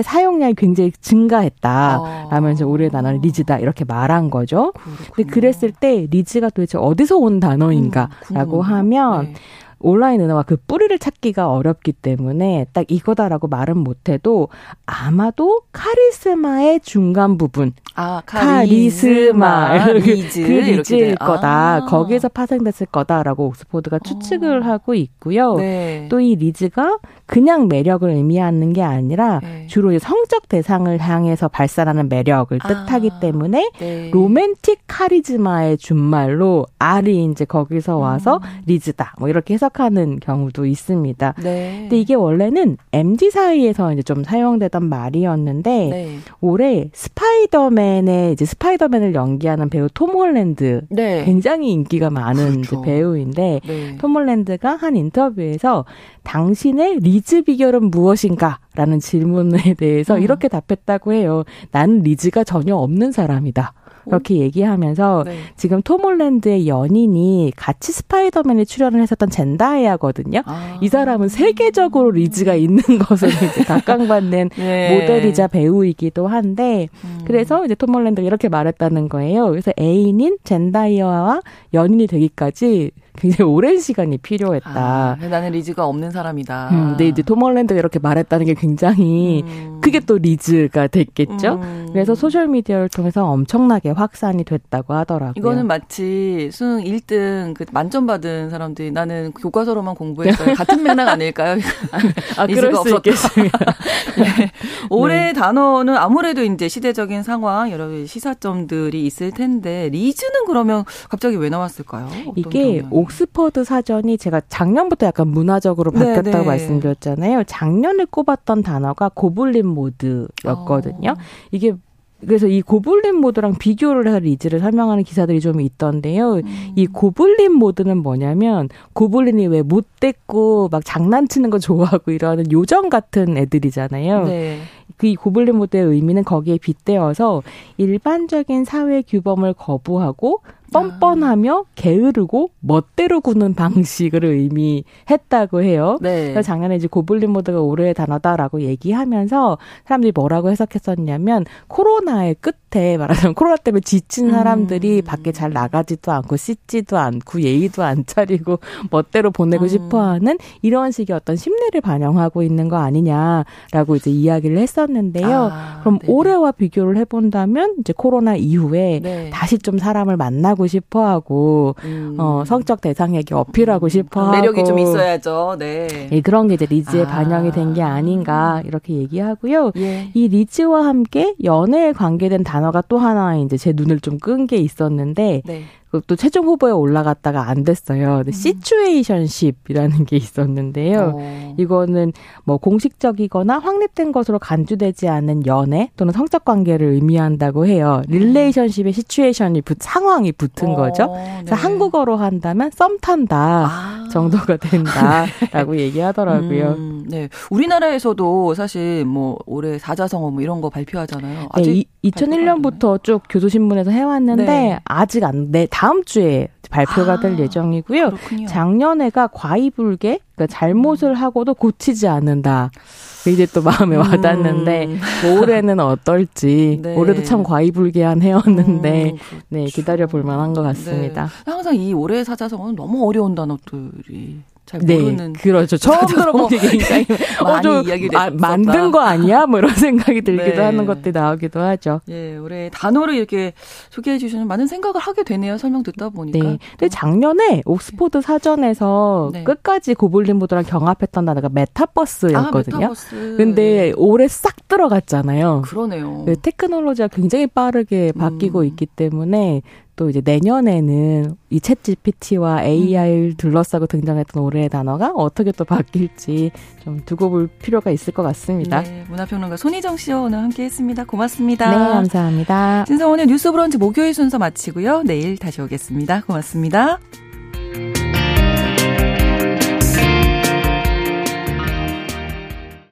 사용량이 굉장히 증가했다. 라면서 아. 올해 단어는 rizz다. 이렇게 말한 거죠. 그렇구나. 근데 그랬을 때 rizz가 도대체 어디서 온 단어인가라고 음, 하면 네. 온라인 은어가 그 뿌리를 찾기가 어렵기 때문에 딱 이거다라고 말은 못해도 아마도 카리스마의 중간 부분. 아, 카리스마. 카리스마. Rizz. 그 rizz일 거다. 아. 거기에서 파생됐을 거다라고 옥스포드가 추측을 어. 하고 있고요. 네. 또 이 rizz가 그냥 매력을 의미하는 게 아니라 네. 주로 성적 대상을 향해서 발산하는 매력을 아. 뜻하기 때문에 네. romantic charisma의 준말로 R이 이제 거기서 와서 음. rizz다. 뭐 이렇게 해석 해석하는 경우도 있습니다. 네. 근데 이게 원래는 MZ 사이에서 이제 좀 사용되던 말이었는데 네. 올해 스파이더맨의 이제 스파이더맨을 연기하는 배우 톰 홀랜드 네. 굉장히 인기가 많은 그렇죠. 배우인데 네. 톰 홀랜드가 한 인터뷰에서 당신의 rizz 비결은 무엇인가? 라는 질문에 대해서 음. 이렇게 답했다고 해요. 나는 rizz가 전혀 없는 사람이다. 그렇게 얘기하면서 네. 지금 톰 홀랜드의 연인이 같이 스파이더맨에 출연을 했었던 젠다이아거든요. 아. 이 사람은 세계적으로 rizz가 있는 것으로 이제 각광받는 네. 모델이자 배우이기도 한데 음. 그래서 이제 톰 홀랜드가 이렇게 말했다는 거예요. 그래서 애인인 젠다이아와 연인이 되기까지 굉장히 오랜 시간이 필요했다. 아, 나는 rizz가 없는 사람이다. 음, 근데 이제 톰 홀랜드가 이렇게 말했다는 게 굉장히 음. 그게 또 rizz가 됐겠죠. 음. 그래서 소셜 미디어를 통해서 엄청나게 확산이 됐다고 하더라고요. 이거는 마치 수능 1등 그 만점 받은 사람들이 나는 교과서로만 공부했어요. 같은 맥락 아닐까요? 아, 그럴 수 있겠습니다. 네. 올해 네. 단어는 아무래도 이제 시대적인 상황 여러 시사점들이 있을 텐데 rizz는 그러면 갑자기 왜 나왔을까요? 이게 경향이? 옥스퍼드 사전이 제가 작년부터 약간 문화적으로 네, 바뀌었다고 네, 말씀드렸잖아요. 작년에 꼽았던 단어가 goblin mode였거든요. 어. 이게 그래서 이 goblin mode랑 비교를 해서 rizz를 설명하는 기사들이 좀 있던데요. 음. 이 goblin mode는 뭐냐면 goblin이 왜 못됐고 막 장난치는 거 좋아하고 이러는 요정 같은 애들이잖아요. 네. 그 고블린 모드의 의미는 거기에 빗대어서 일반적인 사회 규범을 거부하고 뻔뻔하며 게으르고 멋대로 구는 방식을 의미했다고 해요. 네. 그래서 작년에 이제 고블린 모드가 올해의 단어다라고 얘기하면서 사람들이 뭐라고 해석했었냐면 코로나의 끝에 말하자면 코로나 때문에 지친 사람들이 음. 밖에 잘 나가지도 않고 씻지도 않고 예의도 안 차리고 멋대로 보내고 음. 싶어하는 이런 식의 어떤 심리를 반영하고 있는 거 아니냐라고 이제 이야기를 했었는데요. 아, 그럼 네네. 올해와 비교를 해본다면 이제 코로나 이후에 네. 다시 좀 사람을 만나고 하고 싶어 하고, 음. 어, 성적 대상에게 어필하고 음. 싶어 하고. 매력이 좀 있어야죠. 네. 예, 그런 게 이제 rizz에 아. 반영이 된 게 아닌가, 이렇게 얘기하고요. 예. 이 rizz와 함께 연애에 관계된 단어가 또 하나 이제 제 눈을 좀 끈 게 있었는데, 네. 또 최종 후보에 올라갔다가 안 됐어요. 음. situationship이라는 게 있었는데요. 오. 어. 이거는 뭐 공식적이거나 확립된 것으로 간주되지 않은 연애 또는 성적 관계를 의미한다고 해요. 음. 릴레이션십에 시츄에이션이 붙, 상황이 붙은 오, 어, 거죠. 그래서 네. 한국어로 한다면 썸 탄다 아. 정도가 된다라고 얘기하더라고요. 음, 네. 우리나라에서도 사실 뭐 올해 사자성어 뭐 이런 거 발표하잖아요. 아직 네, 2001년부터 쭉 교도신문에서 해왔는데 네. 아직 안, 네, 다음 주에 발표가 될 아, 예정이고요. 그렇군요. 작년에가 과이불개, 그러니까 잘못을 하고도 고치지 않는다. 이제 또 마음에 음. 와닿는데 음. 올해는 어떨지 네. 올해도 참 과이불개한 해였는데 음, 네 기다려 볼 만한 것 같습니다. 네. 항상 이 올해 사자성어는 너무 어려운 단어들이 잘 네, 모르는. 그렇죠. 처음 들어본 게 굉장히 많이 어, 이야기를 아, 만든 거 아니야? 뭐 이런 생각이 들기도 네. 하는 것들이 나오기도 하죠. 예, 올해 단어를 이렇게 소개해 주시는 많은 생각을 하게 되네요. 설명 듣다 보니까. 네. 근데 작년에 옥스포드 사전에서 네. 끝까지 goblin mode랑 경합했던 단어가 메타버스였거든요. 아, 메타버스. 근데 올해 싹 들어갔잖아요. 그러네요. 네, 테크놀로지가 굉장히 빠르게 바뀌고 음. 있기 때문에 또 이제 내년에는 이 챗 GPT와 AI를 음. 둘러싸고 등장했던 올해의 단어가 어떻게 또 바뀔지 좀 두고 볼 필요가 있을 것 같습니다. 네, 문화평론가 손희정 씨와 오늘 함께했습니다. 고맙습니다. 네, 감사합니다. 신성원의 뉴스 브런치 목요일 순서 마치고요. 내일 다시 오겠습니다. 고맙습니다.